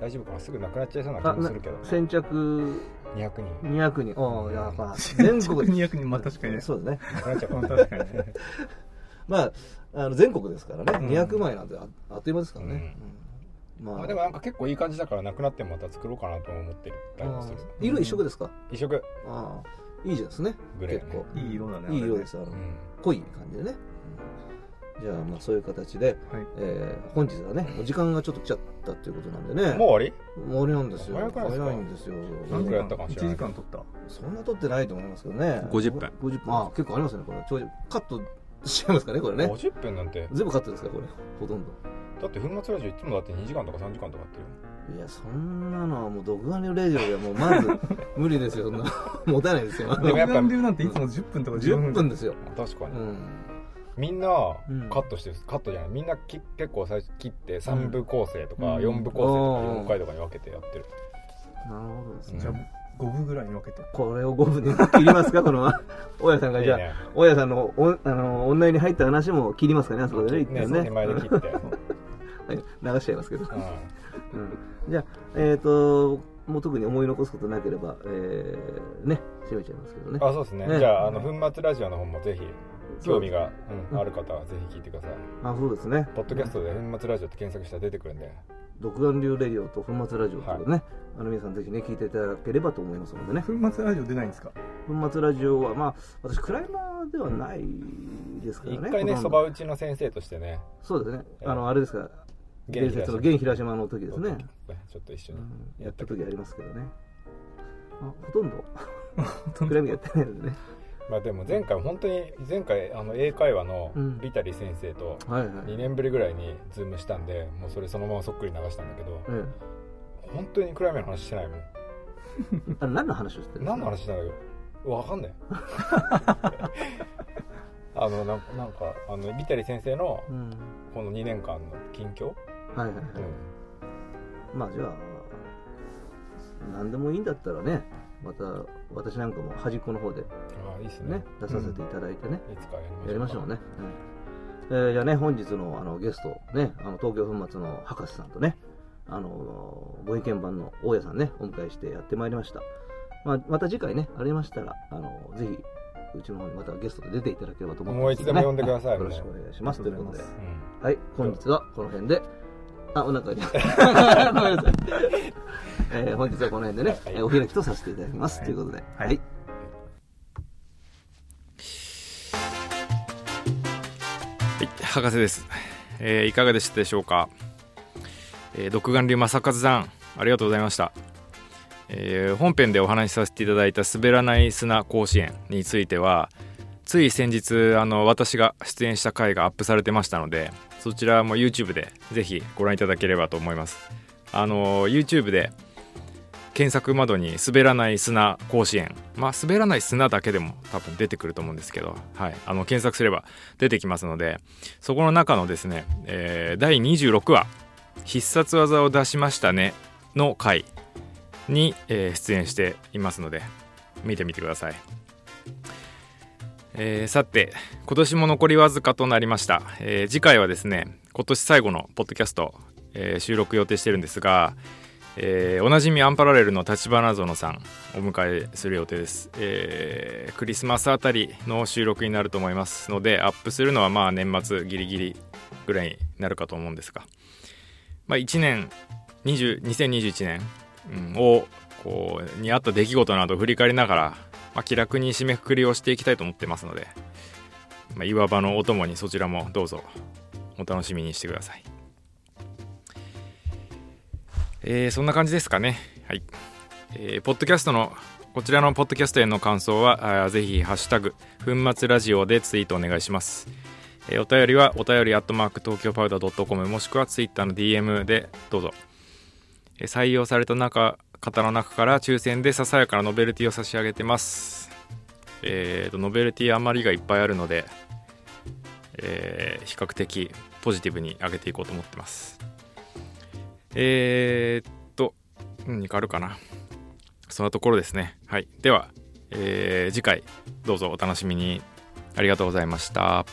大丈夫かな？すぐなくなっちゃいそうな気もするけど。先着200人。200人。ああやっぱ (laughs) 全全国国200人まあ確かにね。そうですね。なくなっちゃう。かまああの全国ですからね、うん。200枚なんてああっという間ですからね、うんままあでもなんか結構いい感じだからなくなってもまた作ろうかなと思ってる。色一色ですか？一色。ああいいじゃんですね。グレーね。結構。いい色だねいい色ですあの、うん。濃い感じでね、うんじゃあまあそういう形で、はい。えー本日はねお時間がちょっと来ちゃったっていうことなんでね。もう終わり？もう終わりなんですよ。早いですか？早いんですよ。何くらいやったかもしれない1時間取った。そんな取ってないと思いますけどね。50分。50分。あ結構ありますねこれ。ちょいカットしちゃいますかねこれね。50分なんて。全部カットですかこれ。ほとんど。だって粉末ラジオいつもだって2時間とか3時間とかやってるよ。いやそんなのはもう独眼流レディオではもうまず (laughs) 無理ですよ。そんな持たないですよ。でもやっぱ独眼流なんていつも10分とか15 10分分ですよ、あ確かに、うん、みんなうん。カットしてる。カットじゃない。みんなき結構最初切って3部構成とかうん。4部構成とか4回とかに分けてやってる。なるほどですね。じゃあ5分ぐらいに分けて。これを5分で切りますか？(laughs) この大家さんが。じゃあ大家さんのおあのオンラインに入った話も切りますかね？あそこでね。一ね旦ね。そう手前で切って、(laughs) はい。流しちゃいますけど、ううん、じゃあえっ、ともう特に思い残すことなければ、えー、ね閉めちゃいますけどね。ん、あそうですね。ね。じゃああの粉末ラジオの方もぜひ興味が、うんうん。ある方はぜひ聞いてください。あそうですね。ポッドキャストで粉末ラジオって検索したら出てくるんで。独眼流レディオと粉末ラジオということでね、あの皆さんぜひね聞いていただければと思いますのでね。粉末ラジオ出ないんですか？粉末ラジオはまあ私クライマーではないですからね。一回ねそば打ちの先生としてね。そうですね。ええ。あのあれですか伝説の現平島の時ですね、ちょっと一緒にうん。やった時ありますけどね。あ (laughs) ほとんど？クライミングやってないのでねまあでも前回本当に前回あの英会話のうん。ビタリ先生とはいはい。2年ぶりぐらいにズームしたんでもうそれそのままそっくり流したんだけどえ本当にクライマーの話してないもん。え (laughs) あれ何の話をしてる何の話してないよ。わかんない。(laughs) あのなんなんかあのビタリ先生のうん。この2年間の近況、はいはいはい、うん。まあじゃあ何でもいいんだったらねまた私なんかも端っこの方でああいいっすね。ね出させていただいてね、いつかやりましょうね、うん。えーじゃあね本日のあのゲストねあの東京粉末の博士さんとねあのご意見番の大家さんねお迎えしてやってまいりました、まあ、また次回ねありましたらあのぜひうちの方にまたゲストで出ていただければと思ってますもういつでも呼んでくださいよろしくお願いします。ということで。うん。はい本日はこの辺であお腹に (laughs) ごめんなさい、えー本日はこの辺でね、はい。えーお開きとさせていただきます、はい。ということで。はい。はい。はい、博士です、えーいかがでしたでしょうか、えー、独眼竜正和さんありがとうございました、えー本編でお話しさせていただいた滑らない砂甲子園についてはつい先日あの私が出演した回がアップされてましたのでそちらも YouTube でぜひご覧いただければと思います。あの YouTube で検索窓に「滑らない砂甲子園」まあ滑らない砂だけでも多分出てくると思うんですけど、はい、あの検索すれば出てきますのでそこの中のですね、えー、第26話「必殺技を出しましたね」の回に、えー、出演していますので見てみてください。えー、さて今年も残りわずかとなりました、えー、次回はですね今年最後のポッドキャスト、えー、収録予定してるんですが、えー、おなじみアンパラレルの立花園さんお迎えする予定です、えー、クリスマスあたりの収録になると思いますのでアップするのはまあ年末ギリギリぐらいになるかと思うんですが、まあ、1年20 2021年、うん、をこうにあった出来事などを振り返りながら、まあ、気楽に締めくくりをしていきたいと思ってますので、まあ、岩場のお供にそちらもどうぞお楽しみにしてください。えー、そんな感じですかね。はい。えー、ポッドキャストの、こちらのポッドキャストへの感想は、あぜひ、ハッシュタグ、粉末ラジオでツイートお願いします。えー、お便りは、お便りアットマーク東京パウダー .com もしくはツイッターの DM でどうぞ。えー、採用された中、方の中から抽選でささやかなノベルティを差し上げてます。えーと、ノベルティ余りがいっぱいあるので、えー、比較的ポジティブに上げていこうと思ってます。えー、っと、何かあるかな。そんなところですね。はい。では、えー、次回どうぞお楽しみに。ありがとうございました。